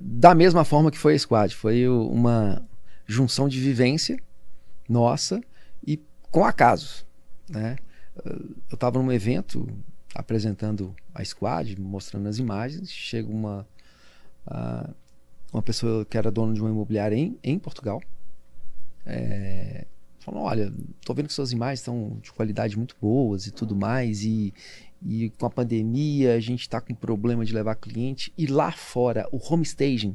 Da mesma forma que foi a Squad, foi uma junção de vivência nossa e com acasos. Né? Eu estava num evento apresentando a Squad, mostrando as imagens, chega uma, uma pessoa que era dona de uma imobiliária em, em Portugal, é, olha, tô vendo que suas imagens estão de qualidade muito boas e tudo mais, e, e com a pandemia a gente está com problema de levar cliente, e lá fora, o home staging,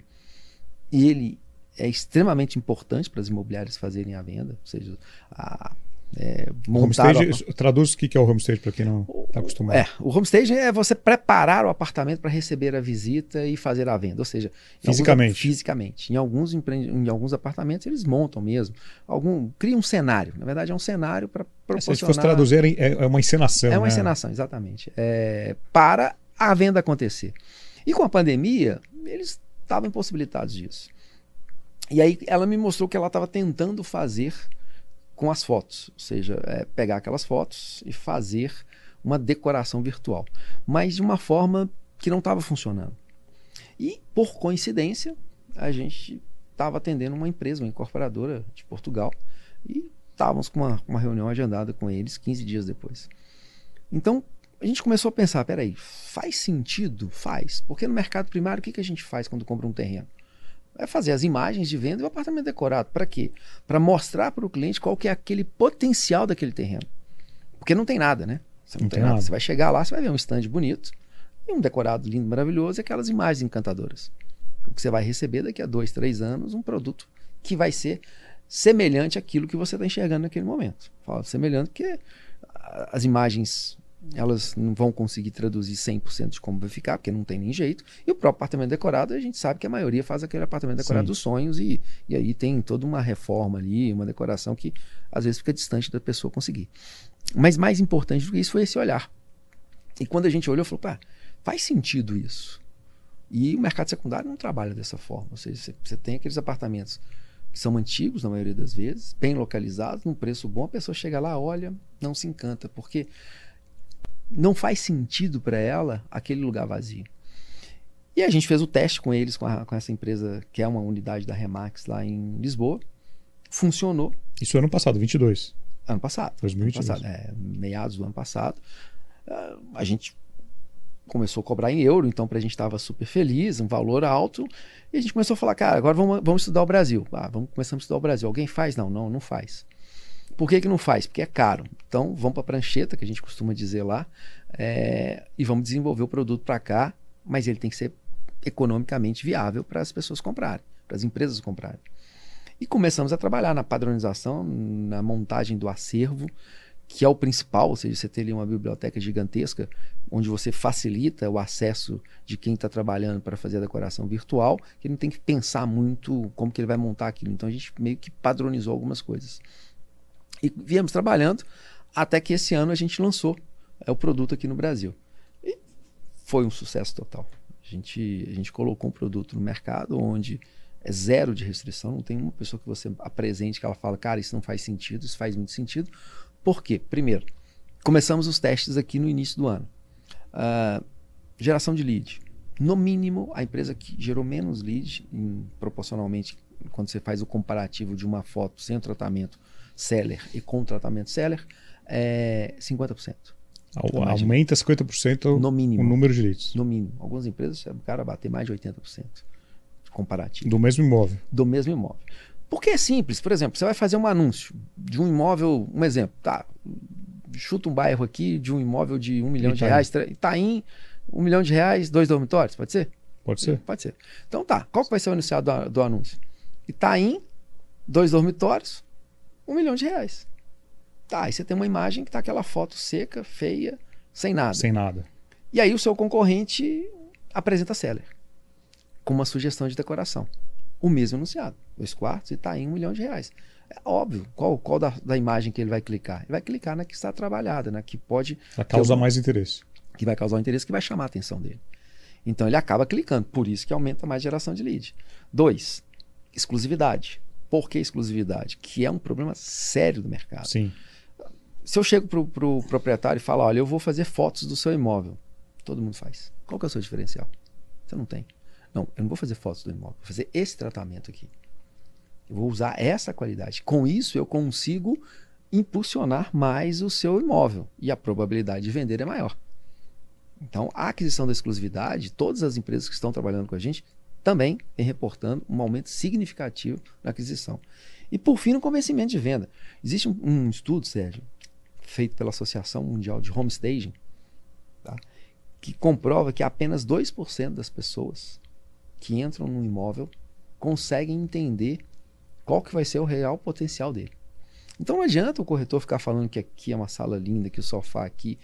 ele é extremamente importante para as imobiliárias fazerem a venda, ou seja, a, é, montar homestage, o... Traduz o que é o homestage para quem não está acostumado. É, o homestage é você preparar o apartamento para receber a visita e fazer a venda, ou seja, fisicamente. Alguns, fisicamente. Em alguns, em alguns apartamentos eles montam mesmo, algum cria um cenário. Na verdade é um cenário para proporcionar. É, se fosse traduzir é, é uma encenação. É uma né? encenação, exatamente. É, para a venda acontecer. E com a pandemia eles estavam impossibilitados disso. E aí ela me mostrou que ela estava tentando fazer com as fotos, ou seja, é pegar aquelas fotos e fazer uma decoração virtual, mas de uma forma que não estava funcionando. E por coincidência, a gente estava atendendo uma empresa, uma incorporadora de Portugal, e estávamos com uma, uma reunião agendada com eles 15 dias depois. Então, a gente começou a pensar, peraí, faz sentido? Faz. Porque no mercado primário, o que, que a gente faz quando compra um terreno? É fazer as imagens de venda e o apartamento decorado. Para quê? Para mostrar para o cliente qual que é aquele potencial daquele terreno. Porque não tem nada, né? Você não, não tem, nada. nada. Você vai chegar lá, você vai ver um stand bonito e um decorado lindo, maravilhoso e aquelas imagens encantadoras. O que você vai receber daqui a dois, três anos, um produto que vai ser semelhante àquilo que você está enxergando naquele momento. Fala semelhante porque as imagens elas não vão conseguir traduzir 100% de como vai ficar, porque não tem nem jeito. E o próprio apartamento decorado, a gente sabe que a maioria faz aquele apartamento decorado Sim. dos sonhos e, e aí tem toda uma reforma ali, uma decoração que às vezes fica distante da pessoa conseguir. Mas mais importante do que isso foi esse olhar. E quando a gente olhou, falou, pá, faz sentido isso. E o mercado secundário não trabalha dessa forma. Ou seja, você, tem aqueles apartamentos que são antigos na maioria das vezes, bem localizados, num preço bom, a pessoa chega lá, olha, não se encanta, porque não faz sentido para ela aquele lugar vazio. E a gente fez o teste com eles, com, a, com, essa empresa que é uma unidade da Remax lá em Lisboa. Funcionou. Isso ano passado, 22. Ano passado. 2022. Ano passado, é, meados do ano passado. Uh, a gente começou a cobrar em euro, então para a gente estava super feliz, um valor alto. E a gente começou a falar, cara, agora vamos, vamos estudar o Brasil. Ah, vamos começar a estudar o Brasil. Alguém faz? Não, não, não faz. Por que, que não faz? Porque é caro. Então, vamos para a prancheta, que a gente costuma dizer lá, é, e vamos desenvolver o produto para cá, mas ele tem que ser economicamente viável para as pessoas comprarem, para as empresas comprarem. E começamos a trabalhar na padronização, na montagem do acervo, que é o principal, ou seja, você ter ali uma biblioteca gigantesca, onde você facilita o acesso de quem está trabalhando para fazer a decoração virtual, que ele não tem que pensar muito como que ele vai montar aquilo. Então a gente meio que padronizou algumas coisas. E viemos trabalhando até que esse ano a gente lançou é, o produto aqui no Brasil. E foi um sucesso total. A gente, a gente colocou um produto no mercado onde é zero de restrição, não tem uma pessoa que você apresente que ela fala, cara, isso não faz sentido, isso faz muito sentido. Por quê? Primeiro, começamos os testes aqui no início do ano. Uh, geração de lead. No mínimo, a empresa que gerou menos lead, em, proporcionalmente, quando você faz o comparativo de uma foto sem tratamento seller e com tratamento seller, é 50%. Então, aumenta 50% no mínimo, o número de leads. No mínimo. Algumas empresas, o cara bater mais de 80% comparativo. Do mesmo imóvel. Do mesmo imóvel. Porque é simples. Por exemplo, você vai fazer um anúncio de um imóvel, um exemplo, tá? Chuta um bairro aqui de um imóvel de um milhão Itaim. de reais. Itaim, um milhão de reais, dois dormitórios, pode ser? Pode ser. Pode ser. Então tá, qual que vai ser o anunciado do, do anúncio? Itaim, dois dormitórios, um milhão de reais. Tá, aí você tem uma imagem que tá aquela foto seca, feia, sem nada. Sem nada. E aí o seu concorrente apresenta seller com uma sugestão de decoração. O mesmo anunciado. Dois quartos e tá em um milhão de reais. É óbvio. Qual, qual da, da imagem que ele vai clicar? Ele vai clicar na que está trabalhada, na que pode. Vai causar mais interesse. Que vai causar um interesse que vai chamar a atenção dele. Então ele acaba clicando. Por isso que aumenta mais geração de lead. Dois, exclusividade. Por que exclusividade? Que é um problema sério do mercado. Sim. Se eu chego para o pro proprietário e falo, olha, eu vou fazer fotos do seu imóvel. Todo mundo faz. Qual que é o seu diferencial? Você não tem. Não, eu não vou fazer fotos do imóvel. Vou fazer esse tratamento aqui. Eu vou usar essa qualidade. Com isso, eu consigo impulsionar mais o seu imóvel. E a probabilidade de vender é maior. Então, a aquisição da exclusividade, todas as empresas que estão trabalhando com a gente também vem reportando um aumento significativo na aquisição. E por fim, no convencimento de venda. Existe um, um estudo, Sérgio, feito pela Associação Mundial de Homestaging, tá? que comprova que apenas 2% das pessoas que entram no imóvel conseguem entender qual que vai ser o real potencial dele. Então não adianta o corretor ficar falando que aqui é uma sala linda, que o sofá aqui,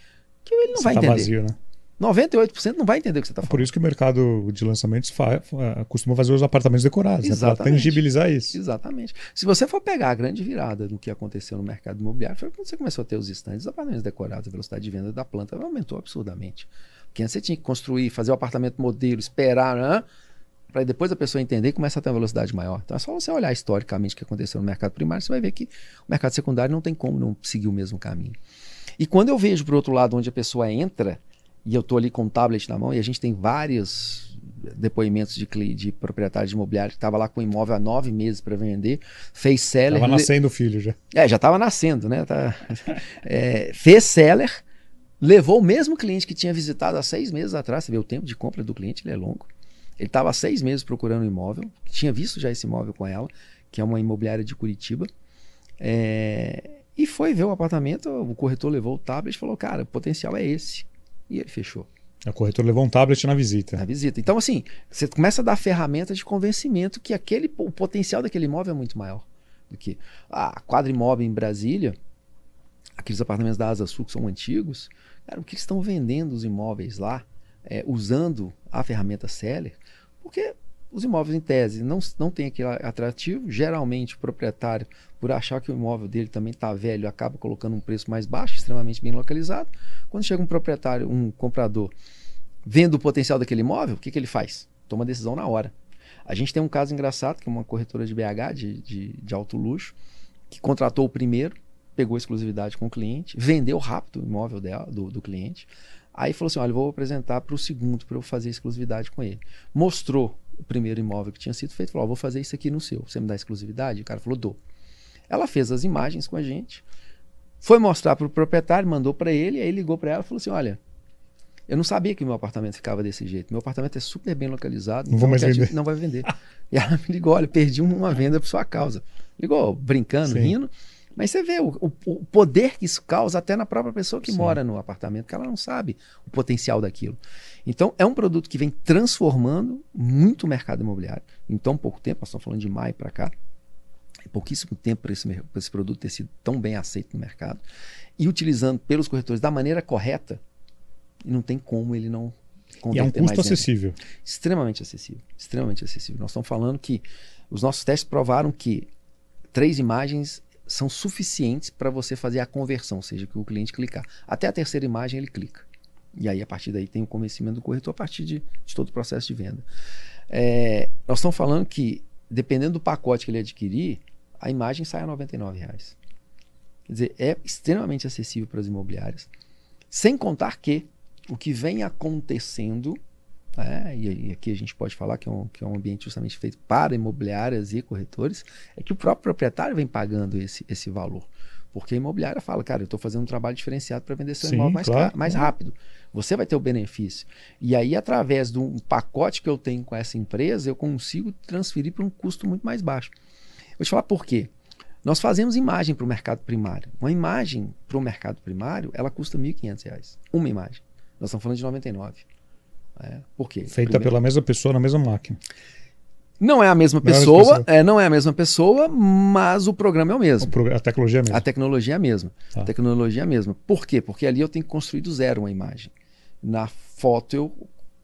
que ele não Você vai tá entender. vazio, né? 98% não vai entender o que você está É falando. por isso que o mercado de lançamentos fa- fa- costuma fazer os apartamentos decorados, né? Para tangibilizar isso. Exatamente. Se você for pegar a grande virada do que aconteceu no mercado imobiliário, foi quando você começou a ter os estandes, os apartamentos decorados, a velocidade de venda da planta aumentou absurdamente. Porque antes você tinha que construir, fazer o apartamento modelo, esperar, para depois a pessoa entender e começa a ter uma velocidade maior. Então é só você olhar historicamente o que aconteceu no mercado primário, você vai ver que o mercado secundário não tem como não seguir o mesmo caminho. E quando eu vejo, por outro lado, onde a pessoa entra, e eu estou ali com um tablet na mão, e a gente tem vários depoimentos de, de proprietários de imobiliário que estava lá com o imóvel há nove meses para vender, fez seller. Tava le- nascendo o filho já. é, já estava nascendo, né? Tá- É, fez seller, levou o mesmo cliente que tinha visitado há seis meses atrás. Você vê o tempo de compra do cliente, ele é longo. Ele estava há seis meses procurando um imóvel, tinha visto já esse imóvel com ela, que é uma imobiliária de Curitiba. É, e foi ver o apartamento, o corretor levou o tablet e falou: Cara, o potencial é esse. E ele fechou O corretor levou um tablet na visita. na visita. Então, assim, você começa a dar ferramentas de convencimento que aquele, o potencial daquele imóvel é muito maior do que a quadra imóvel em Brasília, aqueles apartamentos da Asa Sul que são antigos, cara, o que eles estão vendendo os imóveis lá, é, usando a ferramenta Seller, porque os imóveis em tese não, não tem aquele atrativo, geralmente o proprietário, por achar que o imóvel dele também está velho, acaba colocando um preço mais baixo, extremamente bem localizado. Quando chega um proprietário, um comprador, vendo o potencial daquele imóvel, o que, que ele faz? Toma decisão na hora. A gente tem um caso engraçado, que é uma corretora de BH, de, de, de alto luxo, que contratou o primeiro, pegou exclusividade com o cliente, vendeu rápido o imóvel dela, do, do cliente. Aí falou assim: olha, vou apresentar para o segundo para eu fazer exclusividade com ele. Mostrou o primeiro imóvel que tinha sido feito, falou: ó, vou fazer isso aqui no seu. Você me dá exclusividade? O cara falou: dou. Ela fez as imagens com a gente, foi mostrar para o proprietário, mandou para ele, aí ligou para ela e falou assim: olha. Eu não sabia que meu apartamento ficava desse jeito. Meu apartamento é super bem localizado. Não vou mais quer te- vender. Não vai vender. e ela me ligou: olha, perdi uma venda por sua causa. Ligou brincando, Sim. rindo. Mas você vê o, o- o poder que isso causa até na própria pessoa que Sim. mora no apartamento, que ela não sabe o potencial daquilo. Então, é um produto que vem transformando muito o mercado imobiliário. Em tão pouco tempo, nós estamos falando de maio para cá, é pouquíssimo tempo para esse, pra esse produto ter sido tão bem aceito no mercado. E utilizando pelos corretores da maneira correta, e não tem como ele não E é um custo acessível. extremamente acessível, extremamente acessível. Nós estamos falando que os nossos testes provaram que três imagens são suficientes para você fazer a conversão, ou seja, que o cliente clicar. Até a terceira imagem ele clica. E aí, a partir daí, tem o convencimento do corretor a partir de, de todo o processo de venda. É, nós estamos falando que, dependendo do pacote que ele adquirir, a imagem sai a 99 reais. Quer dizer, é extremamente acessível para as imobiliárias. Sem contar que o que vem acontecendo é, e, e aqui a gente pode falar que é, um, que é um ambiente justamente feito para imobiliárias e corretores, é que o próprio proprietário vem pagando esse, esse valor. Porque a imobiliária fala, cara, eu estou fazendo um trabalho diferenciado para vender seu Sim, imóvel mais, claro, ca- mais claro. rápido. Você vai ter o benefício. E aí, através de um pacote que eu tenho com essa empresa, eu consigo transferir para um custo muito mais baixo. Vou te falar por quê. Nós fazemos imagem para o mercado primário. Uma imagem para o mercado primário, ela custa 1.500 reais. Uma imagem. Nós estamos falando de 99. É, por quê? Feita Primeiro- pela mesma pessoa na mesma máquina. Não é a mesma Não é a mesma pessoa, pessoa. é, não é a mesma pessoa, mas o programa é o O mesmo. pro- A tecnologia é a mesma. A tecnologia é a mesma. Tá. A tecnologia é a mesma. Por quê? Porque ali eu tenho que construir do zero uma imagem. Na foto eu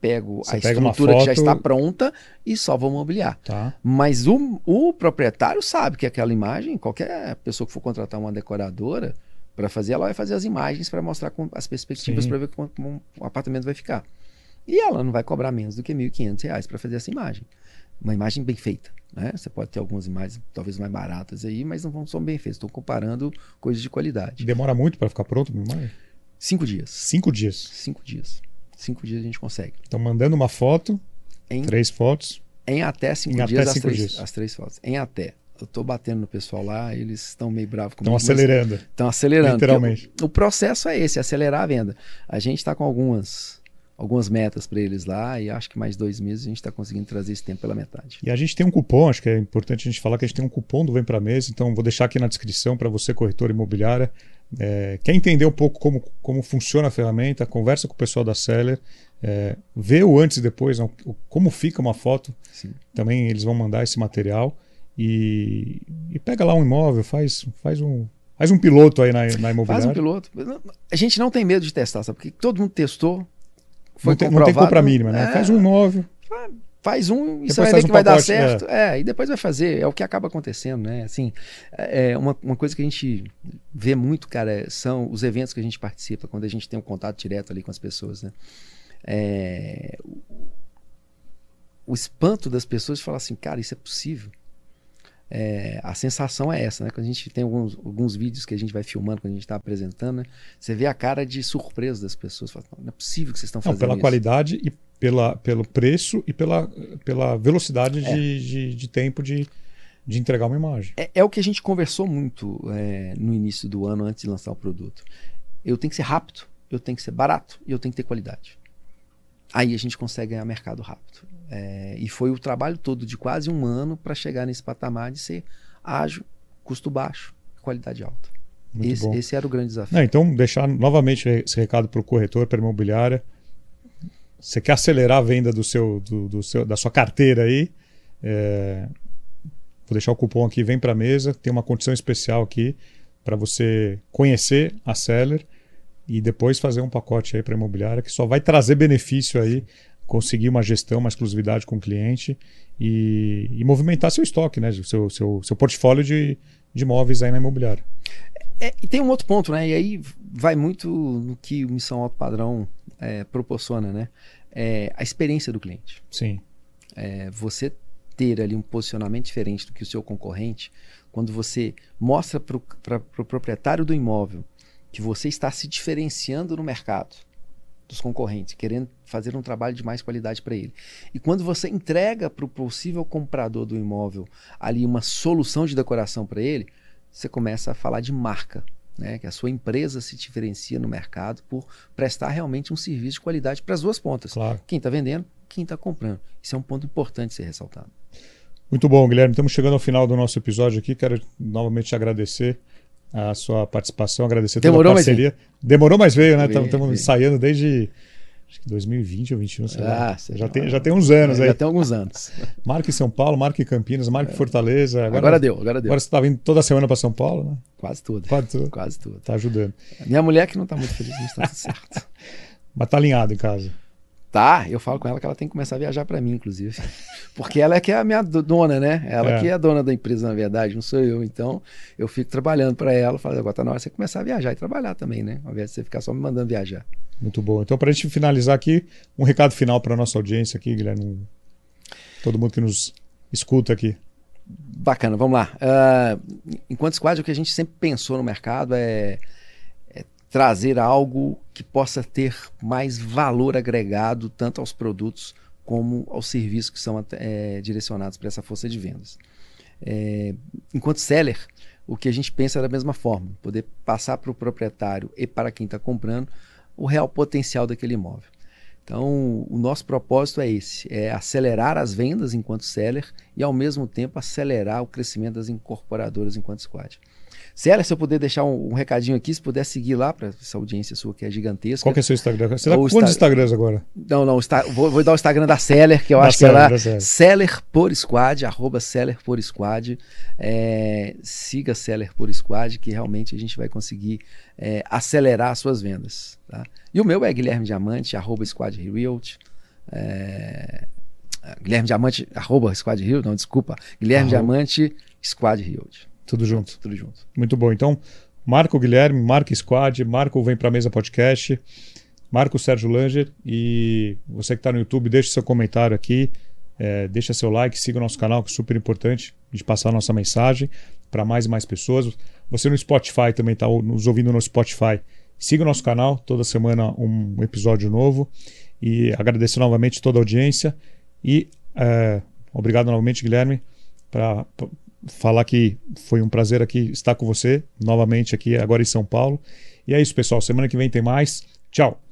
pego Você a estrutura que já foto- está pronta e só vou mobiliar. Tá. Mas o, o proprietário sabe que aquela imagem, qualquer pessoa que for contratar uma decoradora para fazer, ela vai fazer as imagens para mostrar com as perspectivas para ver como, como o apartamento vai ficar. E ela não vai cobrar menos do que 1.500 reais para fazer essa imagem. Uma imagem bem feita. Né? Você pode ter algumas imagens talvez mais baratas aí, mas não vão- são bem feitas. Estou comparando coisas de qualidade. Demora muito para ficar pronto, meu irmão? Cinco dias. Cinco dias. Cinco dias. Cinco dias a gente consegue. Então, mandando uma foto, Em, três fotos. em até cinco Em dias, até as, cinco três, dias. as três fotos. Em até. Eu tô batendo no pessoal lá, eles estão meio bravos Estão comigo. mas acelerando. Estão acelerando. Literalmente. O, o processo é esse, acelerar a venda. A gente está com algumas, algumas metas para eles lá e acho que mais dois meses a gente está conseguindo trazer esse tempo pela metade. E a gente tem um cupom, acho que é importante a gente falar que a gente tem um cupom do Vem Pra Mesa, então vou deixar aqui na descrição para você, corretor imobiliária. É, quer entender um pouco como, como funciona a ferramenta, conversa com o pessoal da Seller. é, ver o antes e depois, não, como fica uma foto. Sim. Também eles vão mandar esse material e, e pega lá um imóvel, faz, faz um. Faz um piloto aí na, na imobiliária. Faz um piloto. A gente não tem medo de testar, sabe? Porque todo mundo testou. Foi não, tem, não tem compra mínima, né? É, faz um imóvel. Faz um e você vai ver um que vai dar pacote, certo. É. e depois vai fazer. É o que acaba acontecendo, né? Assim, é uma, uma coisa que a gente vê muito, cara, são os eventos que a gente participa, quando a gente tem um contato direto ali com as pessoas, né? É, o espanto das pessoas de falar assim, cara, isso é possível. É, a sensação é essa, né? Quando a gente tem alguns, alguns vídeos que a gente vai filmando, quando a gente está apresentando, né? Você vê a cara de surpresa das pessoas. Fala, não é possível que vocês estão Não, fazendo pela isso. qualidade e pela, pelo preço e pela, pela velocidade É. de, de, de tempo de, de entregar uma imagem. É, é o que a gente conversou muito é, no início do ano, antes de lançar o produto. Eu tenho que ser rápido, eu tenho que ser barato e eu tenho que ter qualidade. Aí a gente consegue ganhar mercado rápido. É, e foi o trabalho todo de quase um ano para chegar nesse patamar de ser ágil, custo baixo, qualidade alta. Esse, esse era o grande desafio. Não, então, deixar novamente esse recado para o corretor, para a imobiliária. Você quer acelerar a venda do seu, do, do seu, da sua carteira aí? é, Vou deixar o cupom aqui, vem para a mesa. Tem uma condição especial aqui para você conhecer a Seller e depois fazer um pacote aí para a imobiliária que só vai trazer benefício aí, conseguir uma gestão, uma exclusividade com o cliente e, e movimentar seu estoque, né? Seu, seu, seu portfólio de, de imóveis aí na imobiliária. É, e tem um outro ponto, né? E aí vai muito no que o Missão Alto Padrão é, proporciona, né? É a experiência do cliente. Sim. É, você ter ali um posicionamento diferente do que o seu concorrente, quando você mostra para o pro proprietário do imóvel que você está se diferenciando no mercado dos concorrentes, querendo fazer um trabalho de mais qualidade para ele. E quando você entrega para o possível comprador do imóvel ali uma solução de decoração para ele, você começa a falar de marca, né? que a sua empresa se diferencia no mercado por prestar realmente um serviço de qualidade para as duas pontas. Claro. Quem está vendendo, quem está comprando. Isso é um ponto importante de ser ressaltado. Muito bom, Guilherme. Estamos chegando ao final do nosso episódio aqui. Quero novamente te agradecer a sua participação, agradecer Demorou, toda a mas parceria. Demorou, mas veio, né? Estamos ensaiando desde acho que 2020 ou 2021, sei lá. Ah, sei já, lá. tem, já tem uns anos Já aí. tem alguns anos. Marca em São Paulo, marca em Campinas, marca em Fortaleza. Agora, Agora, deu, agora deu. Agora você está vindo toda semana para São Paulo, né? Quase tudo. Quase tudo. Quase tudo. Tá ajudando. Minha mulher que não tá muito feliz, mas tá tudo certo. Mas tá alinhado em casa. Tá, eu falo com ela que ela tem que começar a viajar para mim, inclusive. Porque ela é que é a minha do- dona, né? Ela É. que é a dona da empresa, na verdade, não sou eu. Então, eu fico trabalhando para ela. Falo, agora tá na hora de você começar a viajar e trabalhar também, né? Ao invés de você ficar só me mandando viajar. Muito bom. Então, para a gente finalizar aqui, um recado final para nossa audiência aqui, Guilherme. Todo mundo que nos escuta aqui. Bacana, vamos lá. Ah, enquanto squad, o que a gente sempre pensou no mercado é, é trazer algo que possa ter mais valor agregado tanto aos produtos como aos serviços que são eh, direcionados para essa força de vendas. É, enquanto seller, o que a gente pensa é da mesma forma, poder passar para o proprietário e para quem está comprando o real potencial daquele imóvel. Então, o nosso propósito é esse: é acelerar as vendas enquanto seller e, ao mesmo tempo, acelerar o crescimento das incorporadoras enquanto squad. Seller, se eu puder deixar um, um recadinho aqui, se puder seguir lá para essa audiência sua que é gigantesca. Qual que é o seu Instagram? Você tá com quantos Insta- Instagrams agora? Não, não, está- vou, vou dar o Instagram da Seller, que eu Da acho Seller, que é lá. Seller. Seller por Squad, arroba Seller por Squad. É, siga Seller por Squad, que realmente a gente vai conseguir é, acelerar as suas vendas. Tá? E o meu é Guilherme Diamante, arroba Squad Realty. É, Guilherme Diamante, arroba Squad Realty, não, desculpa. Guilherme Arroba. Diamante, Squad Realty. Tudo junto. Tudo junto. Muito bom. Então, marca o Guilherme, marca o Squad, marca o Vem Pra Mesa Podcast, marca o Sérgio Langer e você que está no YouTube, deixa seu comentário aqui, é, deixa seu like, siga o nosso canal, que é super importante de passar a nossa mensagem para mais e mais pessoas. Você no Spotify também está nos ouvindo no Spotify. Siga o nosso canal, toda semana um episódio novo. E agradecer novamente toda a audiência. E é, obrigado novamente, Guilherme, para falar que foi um prazer aqui estar com você novamente aqui agora em São Paulo. E é isso, pessoal. Semana que vem tem mais. Tchau.